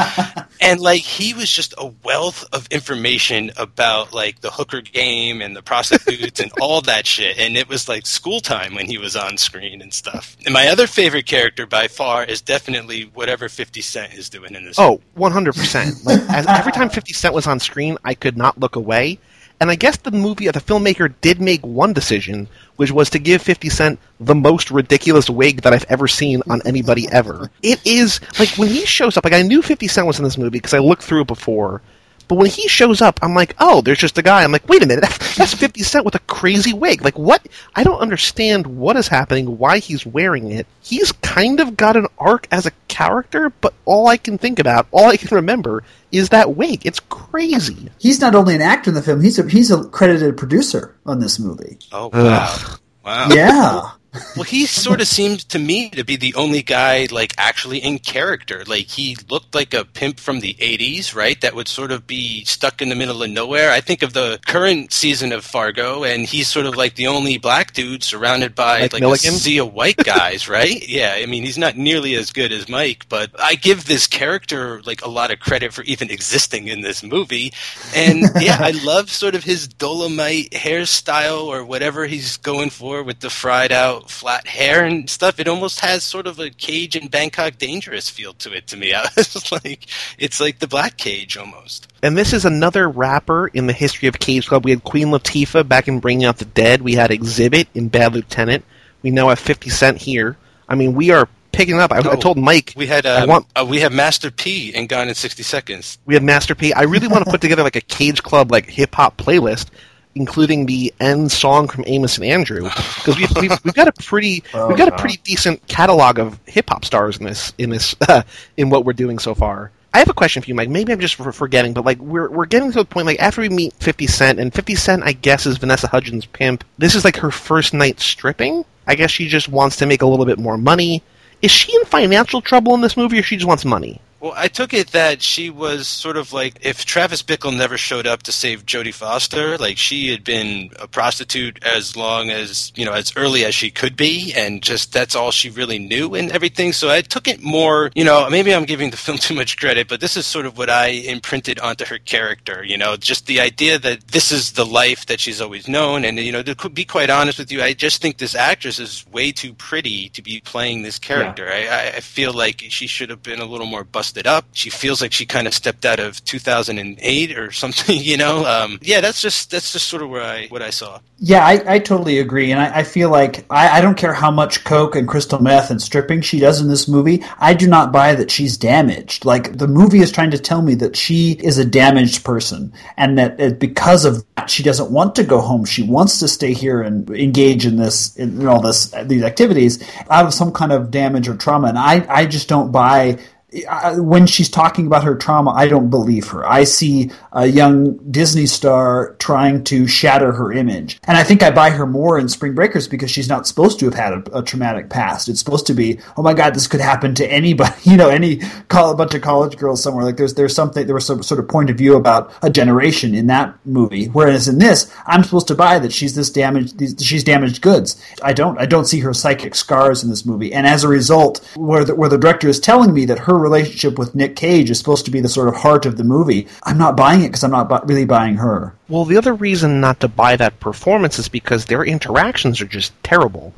and like he was just a wealth of information about like the hooker game and the prostitutes and all that shit. And it was like school time when he was on screen and stuff. And my other favorite character by far is definitely whatever 50 Cent is doing in this. Oh, 100%. Like, as, every time time 50 Cent was on screen, I could not look away. And I guess the movie, the filmmaker did make one decision, which was to give 50 Cent the most ridiculous wig that I've ever seen on anybody ever. It is, like, when he shows up, like, I knew 50 Cent was in this movie because I looked through it before, but when he shows up, I'm like, oh, there's just a guy. I'm like, wait a minute, that's 50 Cent with a crazy wig. Like, what? I don't understand what is happening, why he's wearing it. He's kind of got an arc as a character, but all I can think about, all I can remember, is that wig. It's crazy. He's not only an actor in the film; he's a he's a credited producer on this movie. Oh wow! Wow! Yeah. well, he sort of seemed to me to be the only guy like actually in character. Like he looked like a pimp from the '80s, right? That would sort of be stuck in the middle of nowhere. I think of the current season of Fargo, and he's sort of like the only black dude surrounded by Like like, Milligan? a sea of white guys, right? Yeah, I mean he's not nearly as good as Mike, but I give this character like a lot of credit for even existing in this movie. And yeah, I love sort of his Dolomite hairstyle or whatever he's going for with the fried out flat hair and stuff. It almost has sort of a Cage and Bangkok Dangerous feel to it to me. I was like, it's like the Black Cage almost. And this is another rapper in the history of Cage Club. We had Queen Latifah back in Bringing Out the Dead. We had Xzibit in Bad Lieutenant. We now have 50 Cent here. I mean, we are picking up. I, I Oh, told Mike We had I um, want uh, we have Master P and Gone in sixty seconds. we have Master P. I really want to put together like a Cage Club like hip hop playlist, including the end song from Amos and Andrew, because we've, we've, we've got a pretty Oh, we've got a uh, pretty decent catalog of hip hop stars in this in this in what we're doing so far. I have a question for you, Mike. Maybe I'm just forgetting, but like we're we're getting to the point like after we meet 50 Cent, and 50 Cent, I guess, is Vanessa Hudgens' pimp. This is like her first night stripping. I guess she just wants to make a little bit more money. Is she in financial trouble in this movie, or she just wants money? Well, I took it that she was sort of like if Travis Bickle never showed up to save Jodie Foster, like she had been a prostitute as long as you know as early as she could be, and just that's all she really knew and everything. So I took it more, you know, maybe I'm giving the film too much credit, but this is sort of what I imprinted onto her character. You know, just the idea that this is the life that she's always known, and you know, to be quite honest with you, I just think this actress is way too pretty to be playing this character. I, I, I feel like she should have been a little more busted up. She feels like she kind of stepped out of 2008 or something. You know, um, yeah, that's just that's just sort of where I what I saw. Yeah, I, I totally agree, and I, I feel like I, I don't care how much coke and crystal meth and stripping she does in this movie. I do not buy that she's damaged. Like the movie is trying to tell me that she is a damaged person, and that uh, because of that, she doesn't want to go home. She wants to stay here and engage in this in all this these activities out of some kind of damage or trauma. And I I just don't buy I- when she's talking about her trauma, I don't believe her. I see a young Disney star trying to shatter her image. And I think I buy her more in Spring Breakers because she's not supposed to have had a, a traumatic past. It's supposed to be, oh my God, this could happen to anybody, you know, any a bunch of college girls somewhere. Like there's, there's something, there was some sort of point of view about a generation in that movie. Whereas in this, I'm supposed to buy that she's this damaged, these- she's damaged goods. I don't, I don't see her psychic scars in this movie. And as a result, where the, where the director is telling me that her relationship with Nick Cage is supposed to be the sort of heart of the movie, I'm not buying it because I'm not bu- really buying her. Well, the other reason not to buy that performance is because their interactions are just terrible.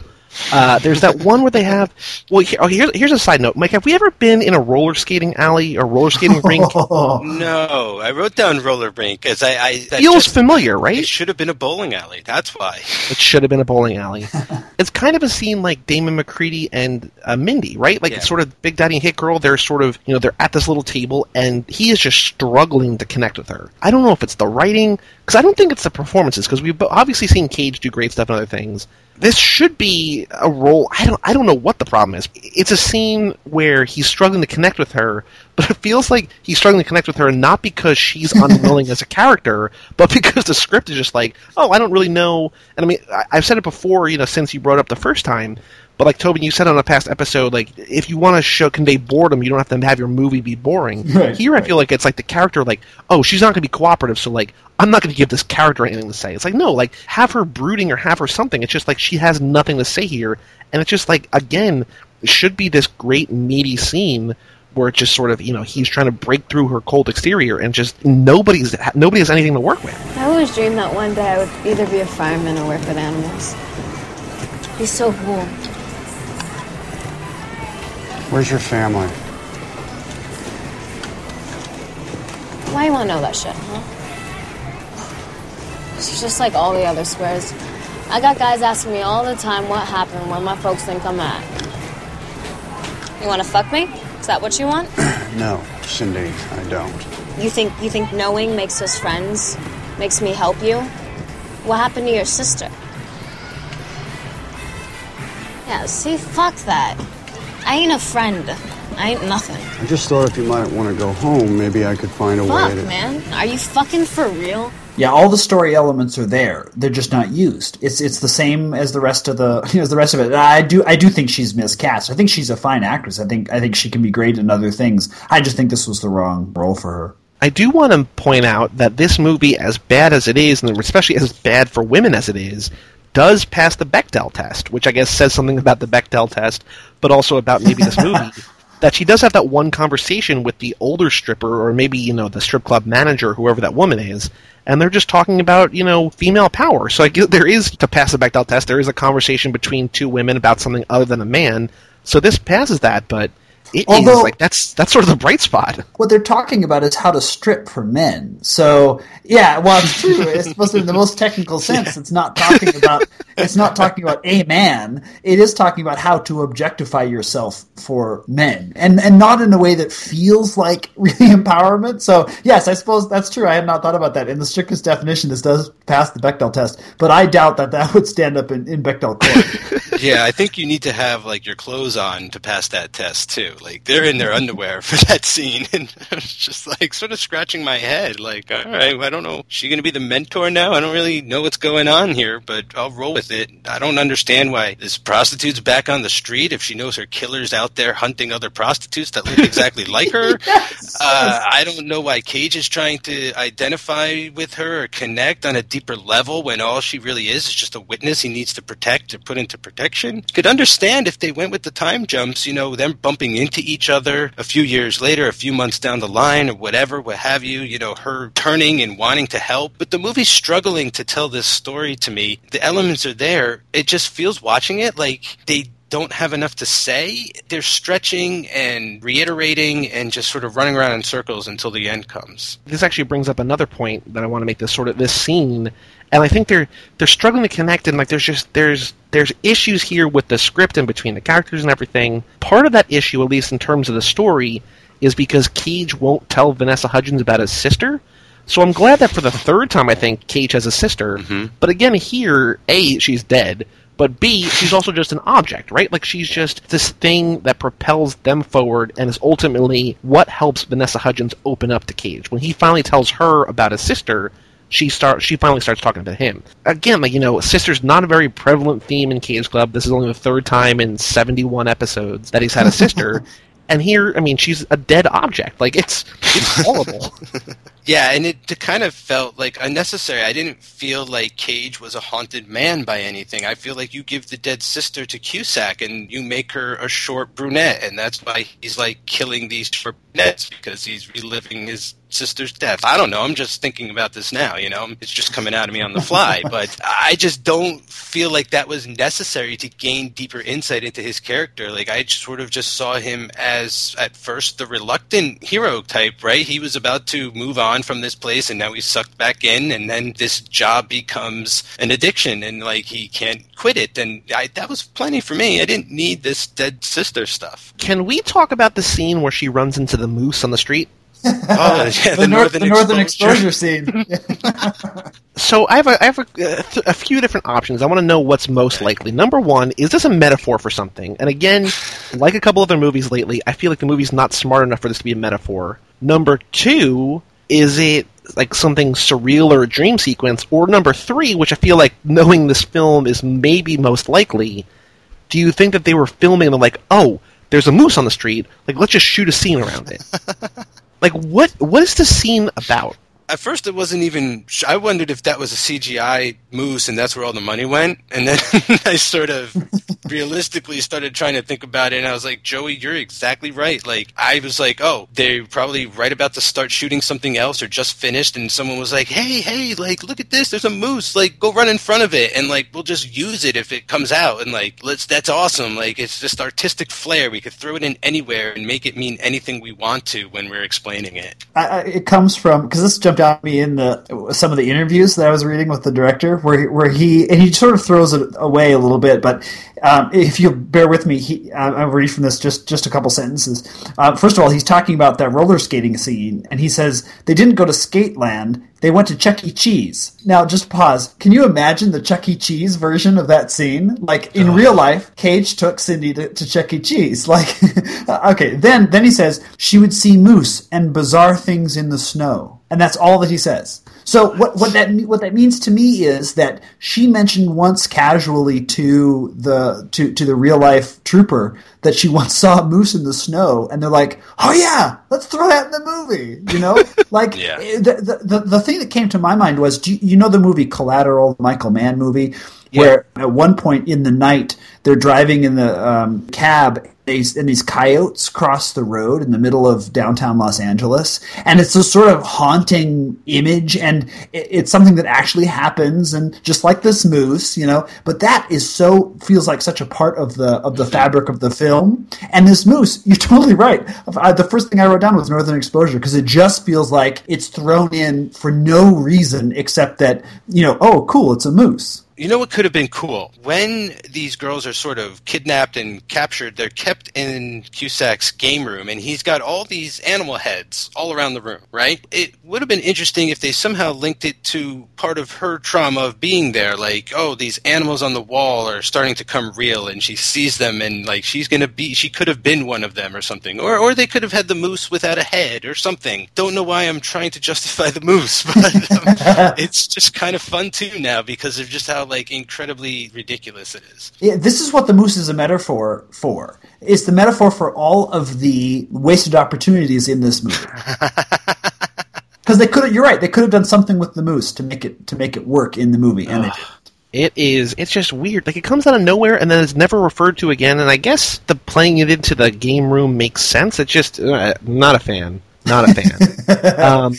Uh, there's that one where they have. Well, here, oh, here's, here's a side note, Mike. Have we ever been in a roller skating alley or roller skating rink? No, I wrote down roller rink because I, I that Feels just- familiar, right? It should have been a bowling alley. That's why. It should have been a bowling alley. it's kind of a scene like Damon Macready and uh, Mindy, right? Like Yeah. it's sort of Big Daddy and Hit Girl. They're sort of, you know, they're at this little table, and he is just struggling to connect with her. I don't know if it's the writing, because I don't think it's the performances, because we've obviously seen Cage do great stuff and other things. This should be a role. I don't. I don't know what the problem is. It's a scene where he's struggling to connect with her, but it feels like he's struggling to connect with her not because she's unwilling as a character, but because the script is just like, oh, I don't really know. And I mean, I, I've said it before, you know, since you brought up the first time. But like Tobin, you said on a past episode, like if you want to show convey boredom, you don't have to have your movie be boring. Right, Here, I feel like it's like the character, like, oh, she's not going to be cooperative, so like I'm not going to give this character anything to say. It's like no, like have her brooding or have her something. It's just like she has nothing to say here, and it's just like again, it should be this great meaty scene where it's just sort of you know he's trying to break through her cold exterior, and just nobody's nobody has anything to work with. I always dreamed that one day I would either be a fireman or work with animals. Be so cool. Where's your family? Why you wanna know that shit, huh? She's just like all the other squares. I got guys asking me all the time what happened, where my folks think I'm at. You wanna fuck me? Is that what you want? No, Cindy, I don't. You think you think knowing makes us friends? Makes me help you? What happened to your sister? Yeah, see, fuck that. I ain't a friend. I ain't nothing. I just thought if you might want to go home, maybe I could find a Fuck, way to. man. Are you fucking for real? Yeah, all the story elements are there. They're just not used. It's it's the same as the rest of the as the rest of it. I do I do think she's miscast. I think she's a fine actress. I think I think she can be great in other things. I just think this was the wrong role for her. I do want to point out that this movie, as bad as it is, and especially as bad for women as it is, does pass the Bechdel test, which I guess says something about the Bechdel test, but also about maybe this movie. That she does have that one conversation with the older stripper, or maybe you know the strip club manager, whoever that woman is, and they're just talking about you know female power. So I guess there is to pass the Bechdel test, there is a conversation between two women about something other than a man. So this passes that, but it is Although- like that's that's sort of the bright spot. What they're talking about is how to strip for men. So yeah, well, it's true. It's supposed to be in the most technical sense. It's not talking about. It's not talking about a man. It is talking about how to objectify yourself for men, and and not in a way that feels like really empowerment. So yes, I suppose that's true. I had not thought about that. In the strictest definition, this does pass the Bechdel test, but I doubt that that would stand up in, in Bechdel court. yeah, I think you need to have like your clothes on to pass that test too. Like they're in their underwear for that scene, and I was just like sort of scratching my head. Like, all right, I don't know. Is she going to be the mentor now? I don't really know what's going on here, but I'll roll with it. I don't understand why this prostitute's back on the street if she knows her killer's out there hunting other prostitutes that look exactly like her. Uh, I don't know why Cage is trying to identify with her or connect on a deeper level when all she really is is just a witness he needs to protect or put into protection. Could understand if they went with the time jumps, you know, them bumping into each other a few years later, a few months down the line, or whatever, what have you, you know, her turning and wanting to help. But the movie's struggling to tell this story to me. The elements are there. It just feels watching it like they don't have enough to say. They're stretching and reiterating and just sort of running around in circles until the end comes. this actually brings up another point that I want to make this sort of this scene, and I think they're they're struggling to connect, and like there's just there's there's issues here with the script and between the characters and everything. Part of that issue, at least in terms of the story, is because Cage won't tell Vanessa Hudgens about his sister. So I'm glad that for the third time, I think Cage has a sister. Mm-hmm. But again, here, a she's dead. But B, she's also just an object, right? Like she's just this thing that propels them forward and is ultimately what helps Vanessa Hudgens open up to Cage. When he finally tells her about his sister, she start she finally starts talking to him. Again, like you know, sister's not a very prevalent theme in Cage Club. This is only the third time in seventy one episodes that he's had a sister. and here, I mean, she's a dead object. Like it's it's horrible. Yeah, and it, kind of felt like unnecessary. I didn't feel like Cage was a haunted man by anything. I feel like you give the dead sister to Cusack and you make her a short brunette, and that's why he's like killing these short brunettes because he's reliving his sister's death. I don't know. I'm just thinking about this now, you know? It's just coming out of me on the fly, but I just don't feel like that was necessary to gain deeper insight into his character. Like, I sort of just saw him as, at first, the reluctant hero type, right? He was about to move on from this place and now he's sucked back in, and then this job becomes an addiction and, like, he can't quit it. And I, that was plenty for me. I didn't need this dead sister stuff. Can we talk about the scene where she runs into the moose on the street? Oh, yeah, the, nor- the northern exposure scene. So I have a, I have a, a, th- a few different options. I want to know what's most likely. Number one, is this a metaphor for something? And again, like a couple other movies lately, I feel like the movie's not smart enough for this to be a metaphor. Number two, is it like something surreal or a dream sequence? Or number three, which I feel like knowing this film is maybe most likely, do you think that they were filming and like, oh, there's a moose on the street, like let's just shoot a scene around it? like what what is the scene about? At first it wasn't even i wondered if that was a cgi moose and that's where all the money went. And then i sort of realistically started trying to think about it and i was like joey you're exactly right. Like i was like oh they're probably right about to start shooting something else or just finished. And someone was like hey hey like look at this. There's a moose. Like go run in front of it and like we'll just use it if it comes out. And like let's that's awesome. Like it's just artistic flair. We could throw it in anywhere and make it mean anything we want to when we're explaining it. I, I, it comes from because this jumps at me in the some of the interviews that I was reading with the director, where where he and he sort of throws it away a little bit. But um, if you bear with me, he, uh, I'll read from this just just a couple sentences. Uh, first of all, he's talking about that roller skating scene, and he says they didn't go to Skateland; they went to Chuck E. Cheese. Now, just pause. Can you imagine the Chuck E. Cheese version of that scene? Like in real life, Cage took Cindy to, to Chuck E. Cheese. Like, okay, then then he says she would see moose and bizarre things in the snow, and that's all that he says. So what, what that what that means to me is that she mentioned once casually to the to, to the real life trooper that she once saw a moose in the snow, and they're like, "Oh yeah, let's throw that in the movie." You know, like Yeah. the, the the thing that came to my mind was, do you, you know the movie Collateral, the Michael Mann movie, where at one point in the night they're driving in the um, cab. These, and these coyotes cross the road in the middle of downtown Los Angeles, and it's a sort of haunting image, and it, it's something that actually happens, and just like this moose, you know. But that is so feels like such a part of the of the fabric of the film, and this moose, you're totally right. I, the first thing I wrote down was Northern Exposure because it just feels like it's thrown in for no reason except that you know, oh, cool, it's a moose. You know what could have been cool? When these girls are sort of kidnapped and captured, they're kept in Cusack's game room, and he's got all these animal heads all around the room, right? It would have been interesting if they somehow linked it to part of her trauma of being there. Like, oh, these animals on the wall are starting to come real, and she sees them, and like she's gonna be, she could have been one of them or something. Or, or they could have had the moose without a head or something. Don't know why I'm trying to justify the moose, but um, it's just kind of fun too now because of just how like incredibly ridiculous it is. Yeah, this is what the moose is a metaphor for. It's the metaphor for all of the wasted opportunities in this movie. Because they could, you're right. They could have done something with the moose to make it to make it work in the movie, and they didn't. It is. It's just weird. Like it comes out of nowhere and then it's never referred to again. And I guess the playing it into the game room makes sense. It's just uh, not a fan. Not a fan. um,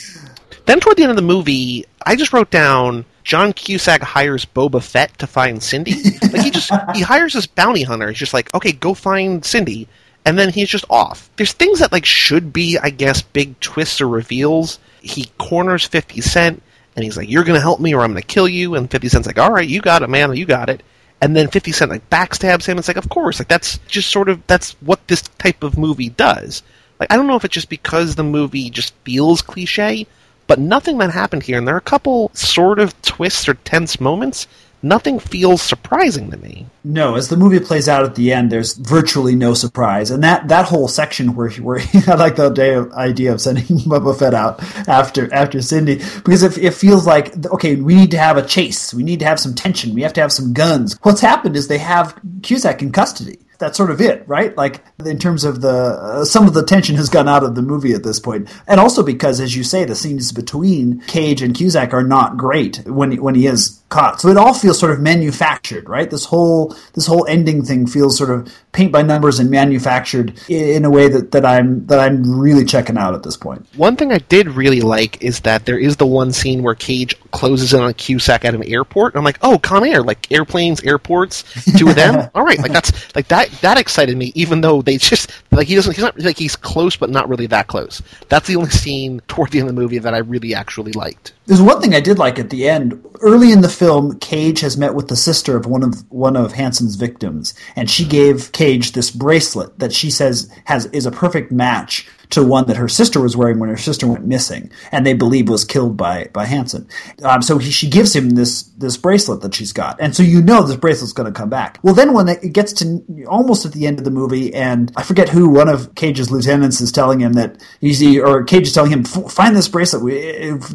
then toward the end of the movie, I just wrote down John Cusack hires Boba Fett to find Cindy. Like he just he hires this bounty hunter. He's just like, okay, go find Cindy, and then he's just off. There's things that like should be, I guess, big twists or reveals. He corners Fifty Cent, and he's like, "You're gonna help me, or I'm gonna kill you." And Fifty Cent's like, "All right, you got it, man, you got it." And then Fifty Cent like backstabs him. It's like, of course, like that's just sort of that's what this type of movie does. Like I don't know if it's just because the movie just feels cliche, but nothing that happened here, and there are a couple sort of twists or tense moments. Nothing feels surprising to me. No, as the movie plays out at the end, there's virtually no surprise, and that, that whole section where where I like the idea of, sending Boba Fett out after after Cindy because it, it feels like okay, we need to have a chase, we need to have some tension, we have to have some guns. What's happened is they have Cusack in custody. That's sort of it, right? Like in terms of the uh, some of the tension has gone out of the movie at this point, and also because, as you say, the scenes between Cage and Cusack are not great when when he is caught. So it all feels sort of manufactured, right? This whole this whole ending thing feels sort of paint by numbers and manufactured in a way that, that I'm that I'm really checking out at this point. One thing I did really like is that there is the one scene where Cage closes in on Cusack at an airport. And I'm like, oh, Con Air, like airplanes, airports, two of them. All right, like that's like that. That excited me, even though they just like he doesn't. He's not like he's close, but not really that close. That's the only scene toward the end of the movie that I really actually liked. There's one thing I did like at the end. Early in the film, Cage has met with the sister of one of one of Hansen's victims, and she gave Cage this bracelet that she says has is a perfect match to one that her sister was wearing when her sister went missing, and they believe was killed by by Hansen. Um, so he, she gives him this this bracelet that she's got, and so you know this bracelet's going to come back. Well, then when it gets to almost at the end of the movie, and I forget who one of Cage's lieutenants is telling him that he's or Cage is telling him, find this bracelet.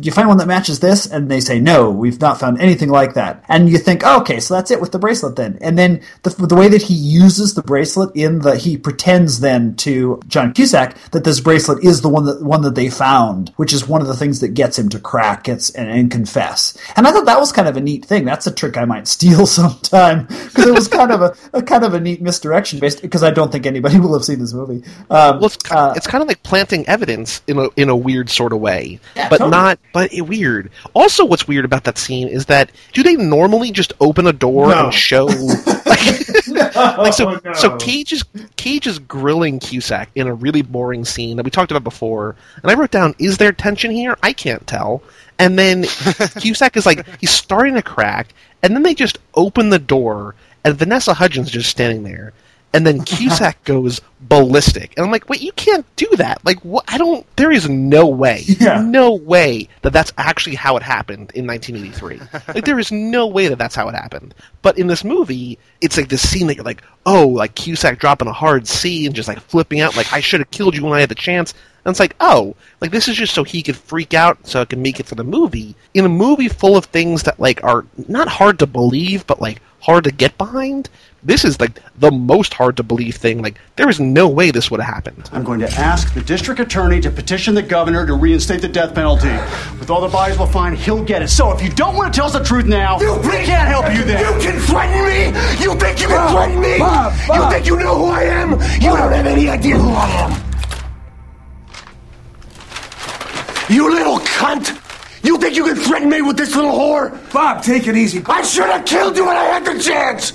You find one that matches this, and they say no, we've not found anything like that, and you think, oh, okay, so that's it with the bracelet then, and then the the way that he uses the bracelet in the he pretends then to John Cusack that this bracelet is the one that one that they found, which is one of the things that gets him to crack gets and, and confess. And I thought that was kind of a neat thing. That's a trick I might steal sometime because it was kind of a, a, kind of a neat misdirection based because I don't think anybody will have seen this movie. Um, well, it's, uh, it's kind of like planting evidence in a in a weird sort of way, Yeah, but totally. not but it, weird. Also, what's weird about that scene is that do they normally just open a door No. and show like, no, like so, no. so Cage is Cage is grilling Cusack in a really boring scene that we talked about before, and I wrote down, "Is there tension here? I can't tell." And then Cusack is like, he's starting to crack, and then they just open the door, and Vanessa Hudgens just standing there, and then Cusack goes ballistic, and I'm like, wait, you can't do that. Like, what? I don't. There is no way, Yeah. no way that that's actually how it happened in 1983. like, there is no way that that's how it happened. But in this movie, it's like this scene that you're like, oh, like Cusack dropping a hard C and just like flipping out, like I should have killed you when I had the chance. And it's like, oh, like this is just so he could freak out, so it can make it for the movie. In a movie full of things that like are not hard to believe, but like hard to get behind. This is like the most hard to believe thing. Like there is no way this would have happened. I'm going to ask the district attorney to petition the governor to reinstate the death penalty. With all the bodies we'll find, he'll get it. So if you don't want to tell us the truth now, You we can't help you then. You can threaten me? You think you can Bob, threaten me? Bob, Bob. You think you know who I am? You don't have any idea who I am. You little cunt! You think you can threaten me with this little whore? Bob, take it easy. I should have killed you when I had the chance!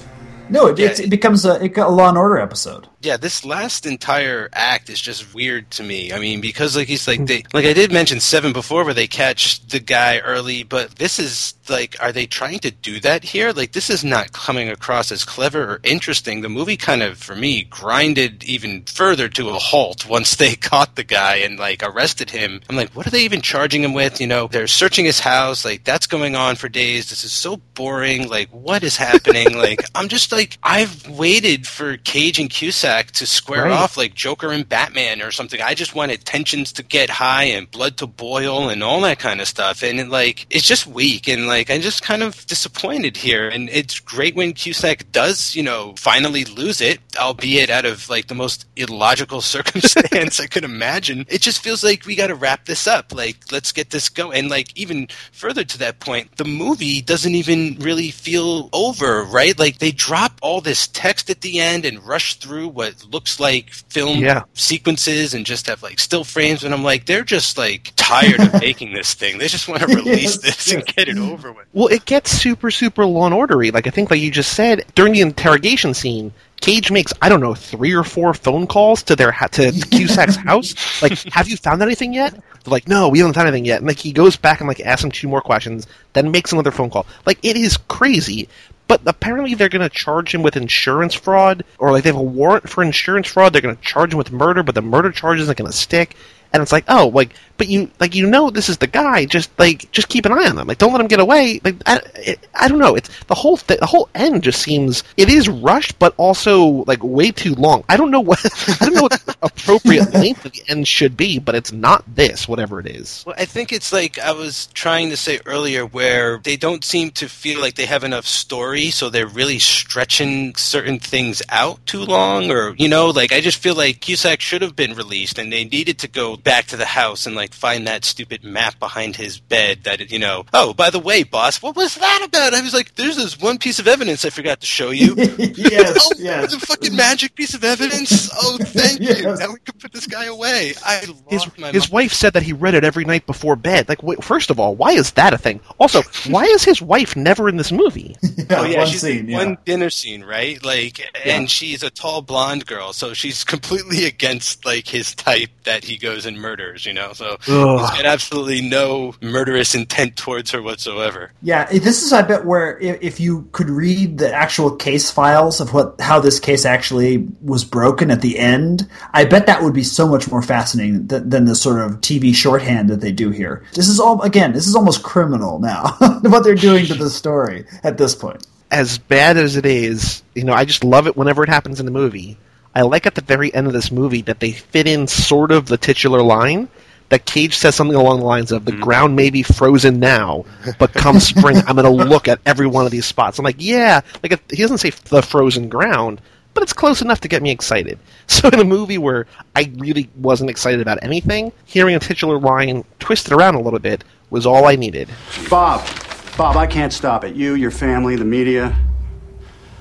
No, it, it's, it becomes a, it, a Law and Order episode. Yeah, this last entire act is just weird to me. I mean, because like he's like they like I did mention seven before where they catch the guy early, but this is like are they trying to do that here? Like this is not coming across as clever or interesting. The movie kind of for me grinded even further to a halt once they caught the guy and like arrested him. I'm like, what are they even charging him with? You know, they're searching his house, like that's going on for days. This is so boring. Like what is happening? like I'm just like I've waited for Cage and Cusack to square Right. off like Joker and Batman or something. I just wanted tensions to get high and blood to boil and all that kind of stuff. And it, like it's just weak and like I'm just kind of disappointed here. And it's great when Cusack does, you know, finally lose it, albeit out of like the most illogical circumstance I could imagine. It just feels like we got to wrap this up. Like let's get this going. And like even further to that point, the movie doesn't even really feel over, right? Like they drop all this text at the end and rush through what looks like film Yeah. sequences and just have like still frames and I'm like they're just like tired of making this thing. They just want to release Yes, this and get it over with. Well, it gets super, super law and ordery. Like I think, like you just said, during the interrogation scene, Cage makes I don't know three or four phone calls to their ha- to Cusack's house. Like, have you found anything yet? They're like, no, we haven't found anything yet. And like he goes back and like asks him two more questions, then makes another phone call. Like it is crazy. But apparently they're going to charge him with insurance fraud, or like they have a warrant for insurance fraud. They're going to charge him with murder, but the murder charge isn't going to stick. And it's like, oh, like, but you, like, you know, this is the guy. Just like, just keep an eye on them. Like, don't let him get away. Like, I, it, I don't know. It's the whole, th- the whole end just seems it is rushed, but also like way too long. I don't know what, I don't know what the appropriate length of the end should be, but it's not this, whatever it is. Well, I think it's like I was trying to say earlier, where they don't seem to feel like they have enough story, so they're really stretching certain things out too long, or you know, like I just feel like Cusack should have been released, and they needed to go back to the house and like find that stupid map behind his bed. That you know, oh, by the way, boss, what was that about? I was like, there's this one piece of evidence I forgot to show you. yes, oh, yes. the fucking magic piece of evidence. Oh, thank you. Now we can put this guy away. I lost His, my his wife said that he read it every night before bed. Like, wait, first of all, why is that a thing? Also, why is his wife never in this movie? Oh yeah, one she's scene, yeah. one dinner scene, right? Like, and she's a tall blonde girl, so she's completely against like his type that he goes and murders. You know, so he's got absolutely no murderous intent towards her whatsoever. Yeah, this is I bet where if, if you could read the actual case files of what how this case actually was broken at the end, I bet that would be so much more fascinating than, than the sort of TV shorthand that they do here. This is all again, this is almost criminal now what they're doing to the story at this point. as bad as it is, you know, I just love it whenever it happens in the movie. I like at the very end of this movie that they fit in sort of the titular line that Cage says something along the lines of the mm-hmm. ground may be frozen now, but come spring I'm going to look at every one of these spots. I'm like, yeah, like if, he doesn't say the frozen ground, but it's close enough to get me excited. So in a movie where I really wasn't excited about anything, hearing a titular line twisted around a little bit was all I needed. Bob, Bob, I can't stop it. You, your family, the media.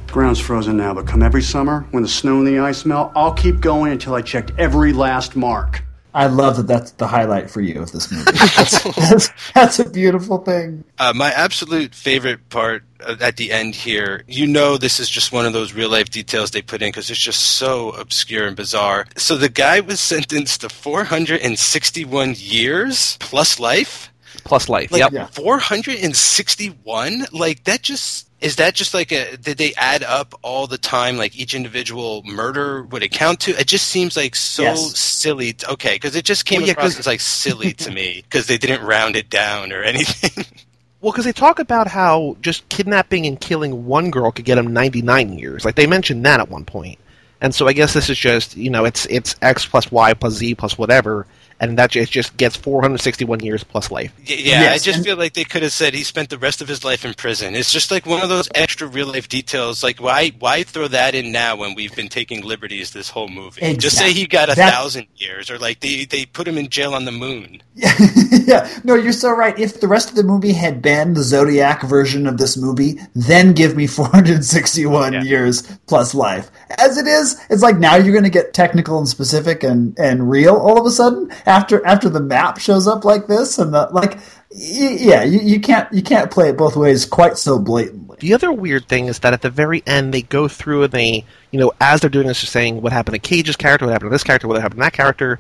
Ground's frozen now, but come every summer when the snow and the ice melt, I'll keep going until I checked every last mark. I love that. That's the highlight for you of this movie. That's, that's, that's a beautiful thing. Uh, my absolute favorite part uh, at the end here, you know, this is just one of those real life details they put in because it's just so obscure and bizarre. So the guy was sentenced to 461 years plus life. Plus life. Like yep. yeah. 461? Like that just is that just like a did they add up all the time like each individual murder would it count to? It just seems like so Yes. silly. Okay, because it just came Well, yeah, across as like silly to me because they didn't round it down or anything. Well, because they talk about how just kidnapping and killing one girl could get him 99 years. Like they mentioned that at one point. And so I guess this is just you know it's it's X plus Y plus Z plus whatever, and that just, it just gets 461 years plus life. Yeah, Yes, I just and- feel like they could have said he spent the rest of his life in prison. It's just like one of those extra real life details. Like, why why throw that in now when we've been taking liberties this whole movie? Just say he got a That- thousand years, or like they they put him in jail on the moon. yeah, no, you're so right. If the rest of the movie had been the Zodiac version of this movie, then give me 461 Yeah. years plus life. As it is, it's like now you're going to get technical and specific and, and real all of a sudden after after the map shows up like this and the like. Yeah, you, you can't you can't play it both ways quite so blatantly. The other weird thing is that at the very end they go through and they, you know, as they're doing this, they're saying what happened to Cage's character, what happened to this character, what happened to that character.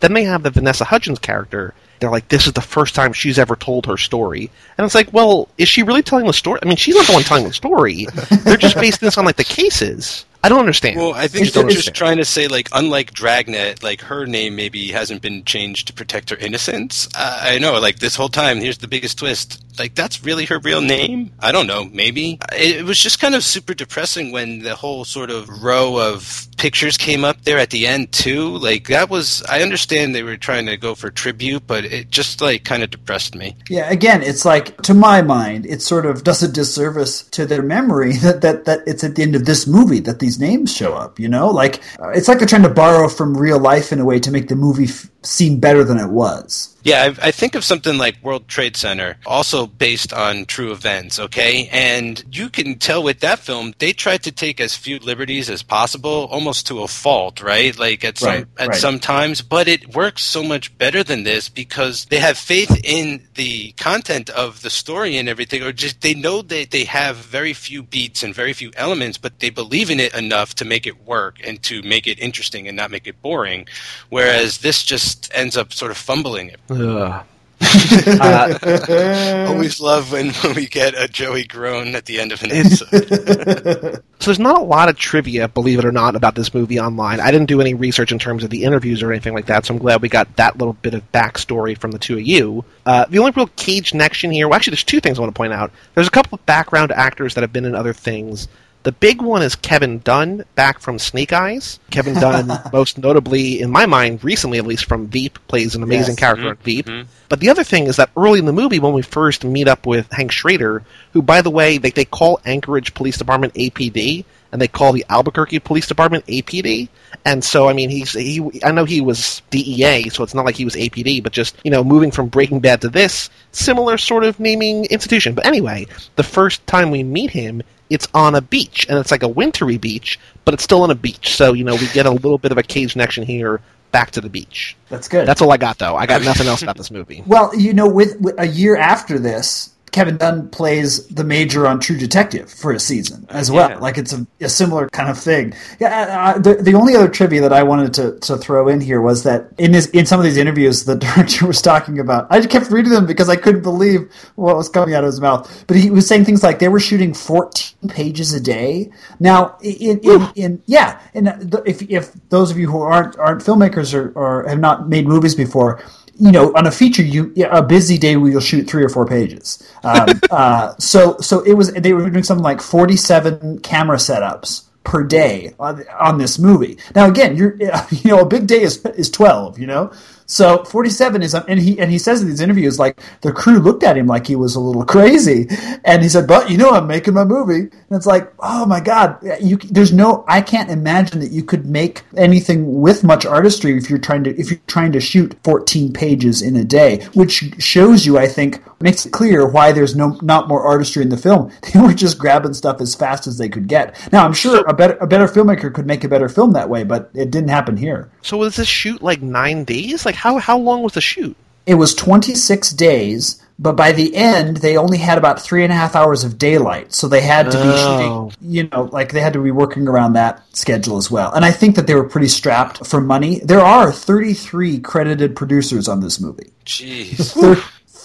Then they have the Vanessa Hudgens character. They're like, this is the first time she's ever told her story, and it's like, well, is she really telling the story? I mean, she's not the one telling the story. They're just basing this on like the cases. I don't understand. Well, I think It's- they're it's- just trying to say like, unlike Dragnet, like her name maybe hasn't been changed to protect her innocence. Uh, I know, like this whole time, here's the biggest twist. Like that's really her real name? I don't know. Maybe it, it was just kind of super depressing when the whole sort of row of pictures came up there at the end too. Like that was. I understand they were trying to go for tribute, but it just like kind of depressed me. Yeah, again, it's like to my mind, it sort of does a disservice to their memory that that, that it's at the end of this movie that these names show up. You know, like uh, it's like they're trying to borrow from real life in a way to make the movie f- seem better than it was. Yeah, I, I think of something like World Trade Center, also based on true events, okay? And you can tell with that film, they tried to take as few liberties as possible, almost to a fault, right? Like at some Right, at right. some times, but it works so much better than this because they have faith in the content of the story and everything, or just they know that they have very few beats and very few elements, but they believe in it enough to make it work and to make it interesting and not make it boring. Whereas this just ends up sort of fumbling it. Ugh. Always love when, when we get a Joey groan at the end of an episode. So there's not a lot of trivia, believe it or not, about this movie online. I didn't do any research in terms of the interviews or anything like that, so I'm glad we got that little bit of backstory from the two of you. Uh, the only real cage connection here, well, actually, there's two things I want to point out. There's a couple of background actors that have been in other things. The big one is Kevin Dunn, back from Snake Eyes. Kevin Dunn, most notably, in my mind, recently at least from Veep, plays an amazing Yes. character at mm-hmm. Veep. Mm-hmm. But the other thing is that early in the movie, when we first meet up with Hank Schrader, who, by the way, they, they call Anchorage Police Department APD, and they call the Albuquerque Police Department APD. And so, I mean, he's he. I know he was DEA, so it's not like he was APD, but just you know, moving from Breaking Bad to this, similar sort of naming institution. But anyway, the first time we meet him, it's on a beach, and it's like a wintry beach, but it's still on a beach. So you know, we get a little bit of a cage connection here back to the beach. That's good. That's all I got, though. I got nothing else about this movie. Well, you know, with, with a year after this, Kevin Dunn plays the major on True Detective for a season as well. Yeah. Like it's a, a similar kind of thing. Yeah, uh, the, the only other trivia that I wanted to, to throw in here was that in this in some of these interviews, the director was talking about. I kept reading them because I couldn't believe what was coming out of his mouth. But he was saying things like they were shooting 14 pages a day. Now, in in, in yeah, and if if those of you who aren't aren't filmmakers or, or have not made movies before you know, on a feature, you a busy day where you'll shoot three or four pages. Um, uh, so so it was they were doing something like forty seven camera setups per day on, on this movie. Now again, you're you know a big day is is twelve. You know, so forty seven is and he and he says in these interviews like the crew looked at him like he was a little crazy, and he said, "But you know, I'm making my movie." And it's like, oh my god, you there's no I can't imagine that you could make anything with much artistry if you're trying to if you're trying to shoot 14 pages in a day, which shows you, I think, makes it clear why there's no not more artistry in the film. They were just grabbing stuff as fast as they could get. Now, I'm sure a better a better filmmaker could make a better film that way, but it didn't happen here. So was this shoot like nine days? Like how how long was the shoot? It was 26 days, but by the end, they only had about three and a half hours of daylight, so they had to be Oh. shooting. You know, like they had to be working around that schedule as well. And I think that they were pretty strapped for money. There are 33 credited producers on this movie. Jeez.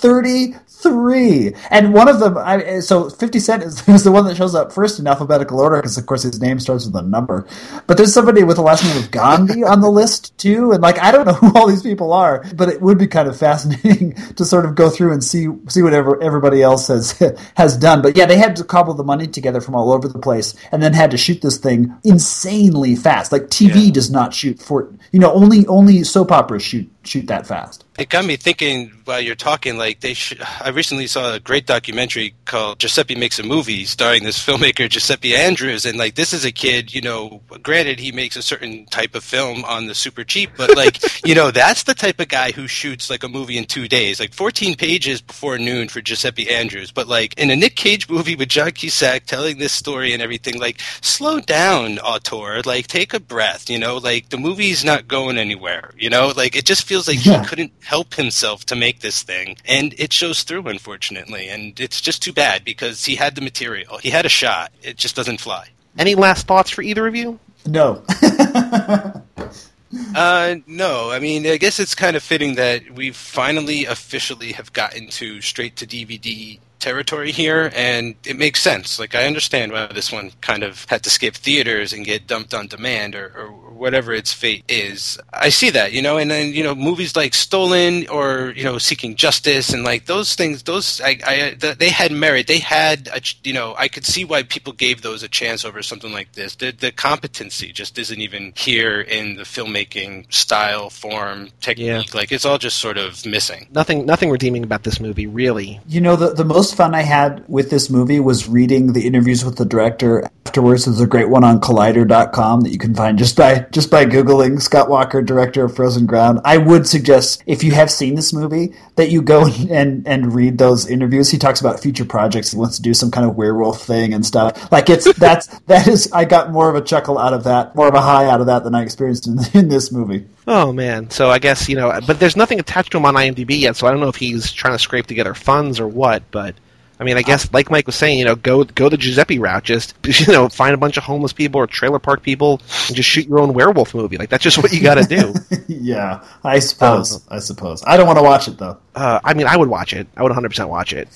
Thir- 33 and one of them I, so 50 cent is, is the one that shows up first in alphabetical order because of course his name starts with a number. But there's somebody with the last name of gandhi on the list too and like i don't know who all these people are but it would be kind of fascinating to sort of go through and see see what ever, everybody else has has done. But yeah they had to cobble the money together from all over the place and then had to shoot this thing insanely fast. Like tv does not shoot for you know only only soap operas shoot shoot that fast It got me thinking while you're talking. Like they, should, I recently saw a great documentary called "Giuseppe Makes a Movie," starring this filmmaker Giuseppe Andrews, and like this is a kid. You know, granted he makes a certain type of film on the super cheap, but like you know that's the type of guy who shoots like a movie in two days, like 14 pages before noon for Giuseppe Andrews. But like in a Nick Cage movie with John Cusack telling this story and everything, like slow down, auteur. Like take a breath. You know, like the movie's not going anywhere. You know, like it just feels like Yeah. he couldn't help himself to make this thing, and it shows through, unfortunately. And it's just too bad because he had the material, he had a shot. It just doesn't fly. Any last thoughts for either of you? no Uh, no, I mean, I guess it's kind of fitting that we finally officially have gotten to straight to DVD territory here, and it makes sense. Like, I understand why this one kind of had to skip theaters and get dumped on demand or, or whatever its fate is. I see that, you know, and then, you know, movies like Stolen or, you know, Seeking Justice and like those things, those, I, I, th- they had merit. They had, a, you know, I could see why people gave those a chance over something like this. The, the competency just isn't even here in the filmmaking style, form, technique. Like, it's all just sort of missing. Nothing nothing redeeming about this movie, really. You know, the, the most fun I had with this movie was reading the interviews with the director afterwards. There's a great one on Collider.com that you can find just by just by googling Scott Walker, director of Frozen Ground. I would suggest if you have seen this movie that you go and and read those interviews. He talks about future projects. He wants to do some kind of werewolf thing and stuff. Like it's that's that is. I got more of a chuckle out of that, more of a high out of that than I experienced in, in this movie. Oh man, so I guess you know, but there's nothing attached to him on IMDb yet, so I don't know if he's trying to scrape together funds or what. But I mean, I guess like Mike was saying, you know, go go the Giuseppe route. Just you know, find a bunch of homeless people or trailer park people and just shoot your own werewolf movie. Like that's just what you got to do. yeah, I suppose. I suppose. I don't want to watch it though. Uh, I mean, I would watch it. I would 100% watch it.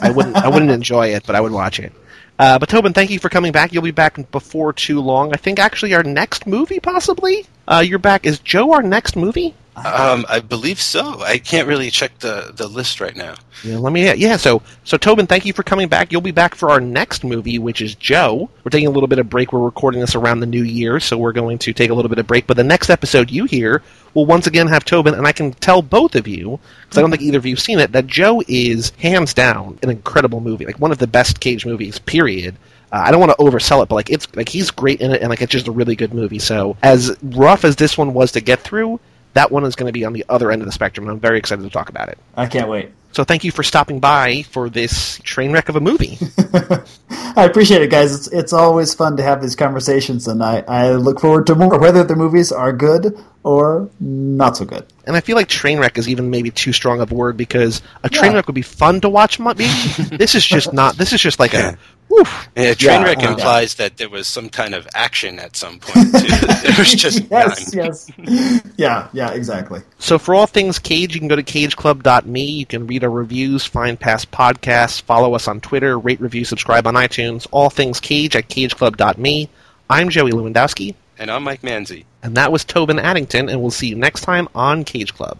I wouldn't. I wouldn't enjoy it, but I would watch it. Uh, but Tobin, thank you for coming back. You'll be back before too long. I think actually our next movie, possibly. Uh, you're back. Is Joe our next movie? Um, I believe so. I can't really check the, the list right now. Yeah, let me. Yeah, so so Tobin, thank you for coming back. You'll be back for our next movie, which is Joe. We're taking a little bit of break. We're recording this around the new year, so we're going to take a little bit of break. But the next episode you hear will once again have Tobin, and I can tell both of you because I don't think either of you have seen it that Joe is hands down an incredible movie, like one of the best Cage movies. Period. Uh, I don't want to oversell it, but like it's like he's great in it, and like it's just a really good movie. So as rough as this one was to get through, that one is going to be on the other end of the spectrum, and I'm very excited to talk about it. I can't wait. So thank you for stopping by for this train wreck of a movie. I appreciate it, guys. It's it's always fun to have these conversations, and I, I look forward to more, whether the movies are good or not so good. And I feel like train wreck is even maybe too strong of a word because a train Yeah. wreck would be fun to watch. Maybe this is just not. This is just like a. Woof. Yeah, Trainwreck Yeah, uh, implies that there was some kind of action at some point, too. there was just yes, none. yes, yeah, yeah, exactly. So for all things Cage, you can go to cageclub.me. You can read our reviews, find past podcasts, follow us on Twitter, rate, review, subscribe on iTunes. All things Cage at cageclub.me. I'm Joey Lewandowski, And I'm Mike Manzi. and that was Tobin Addington, and we'll see you next time on Cage Club.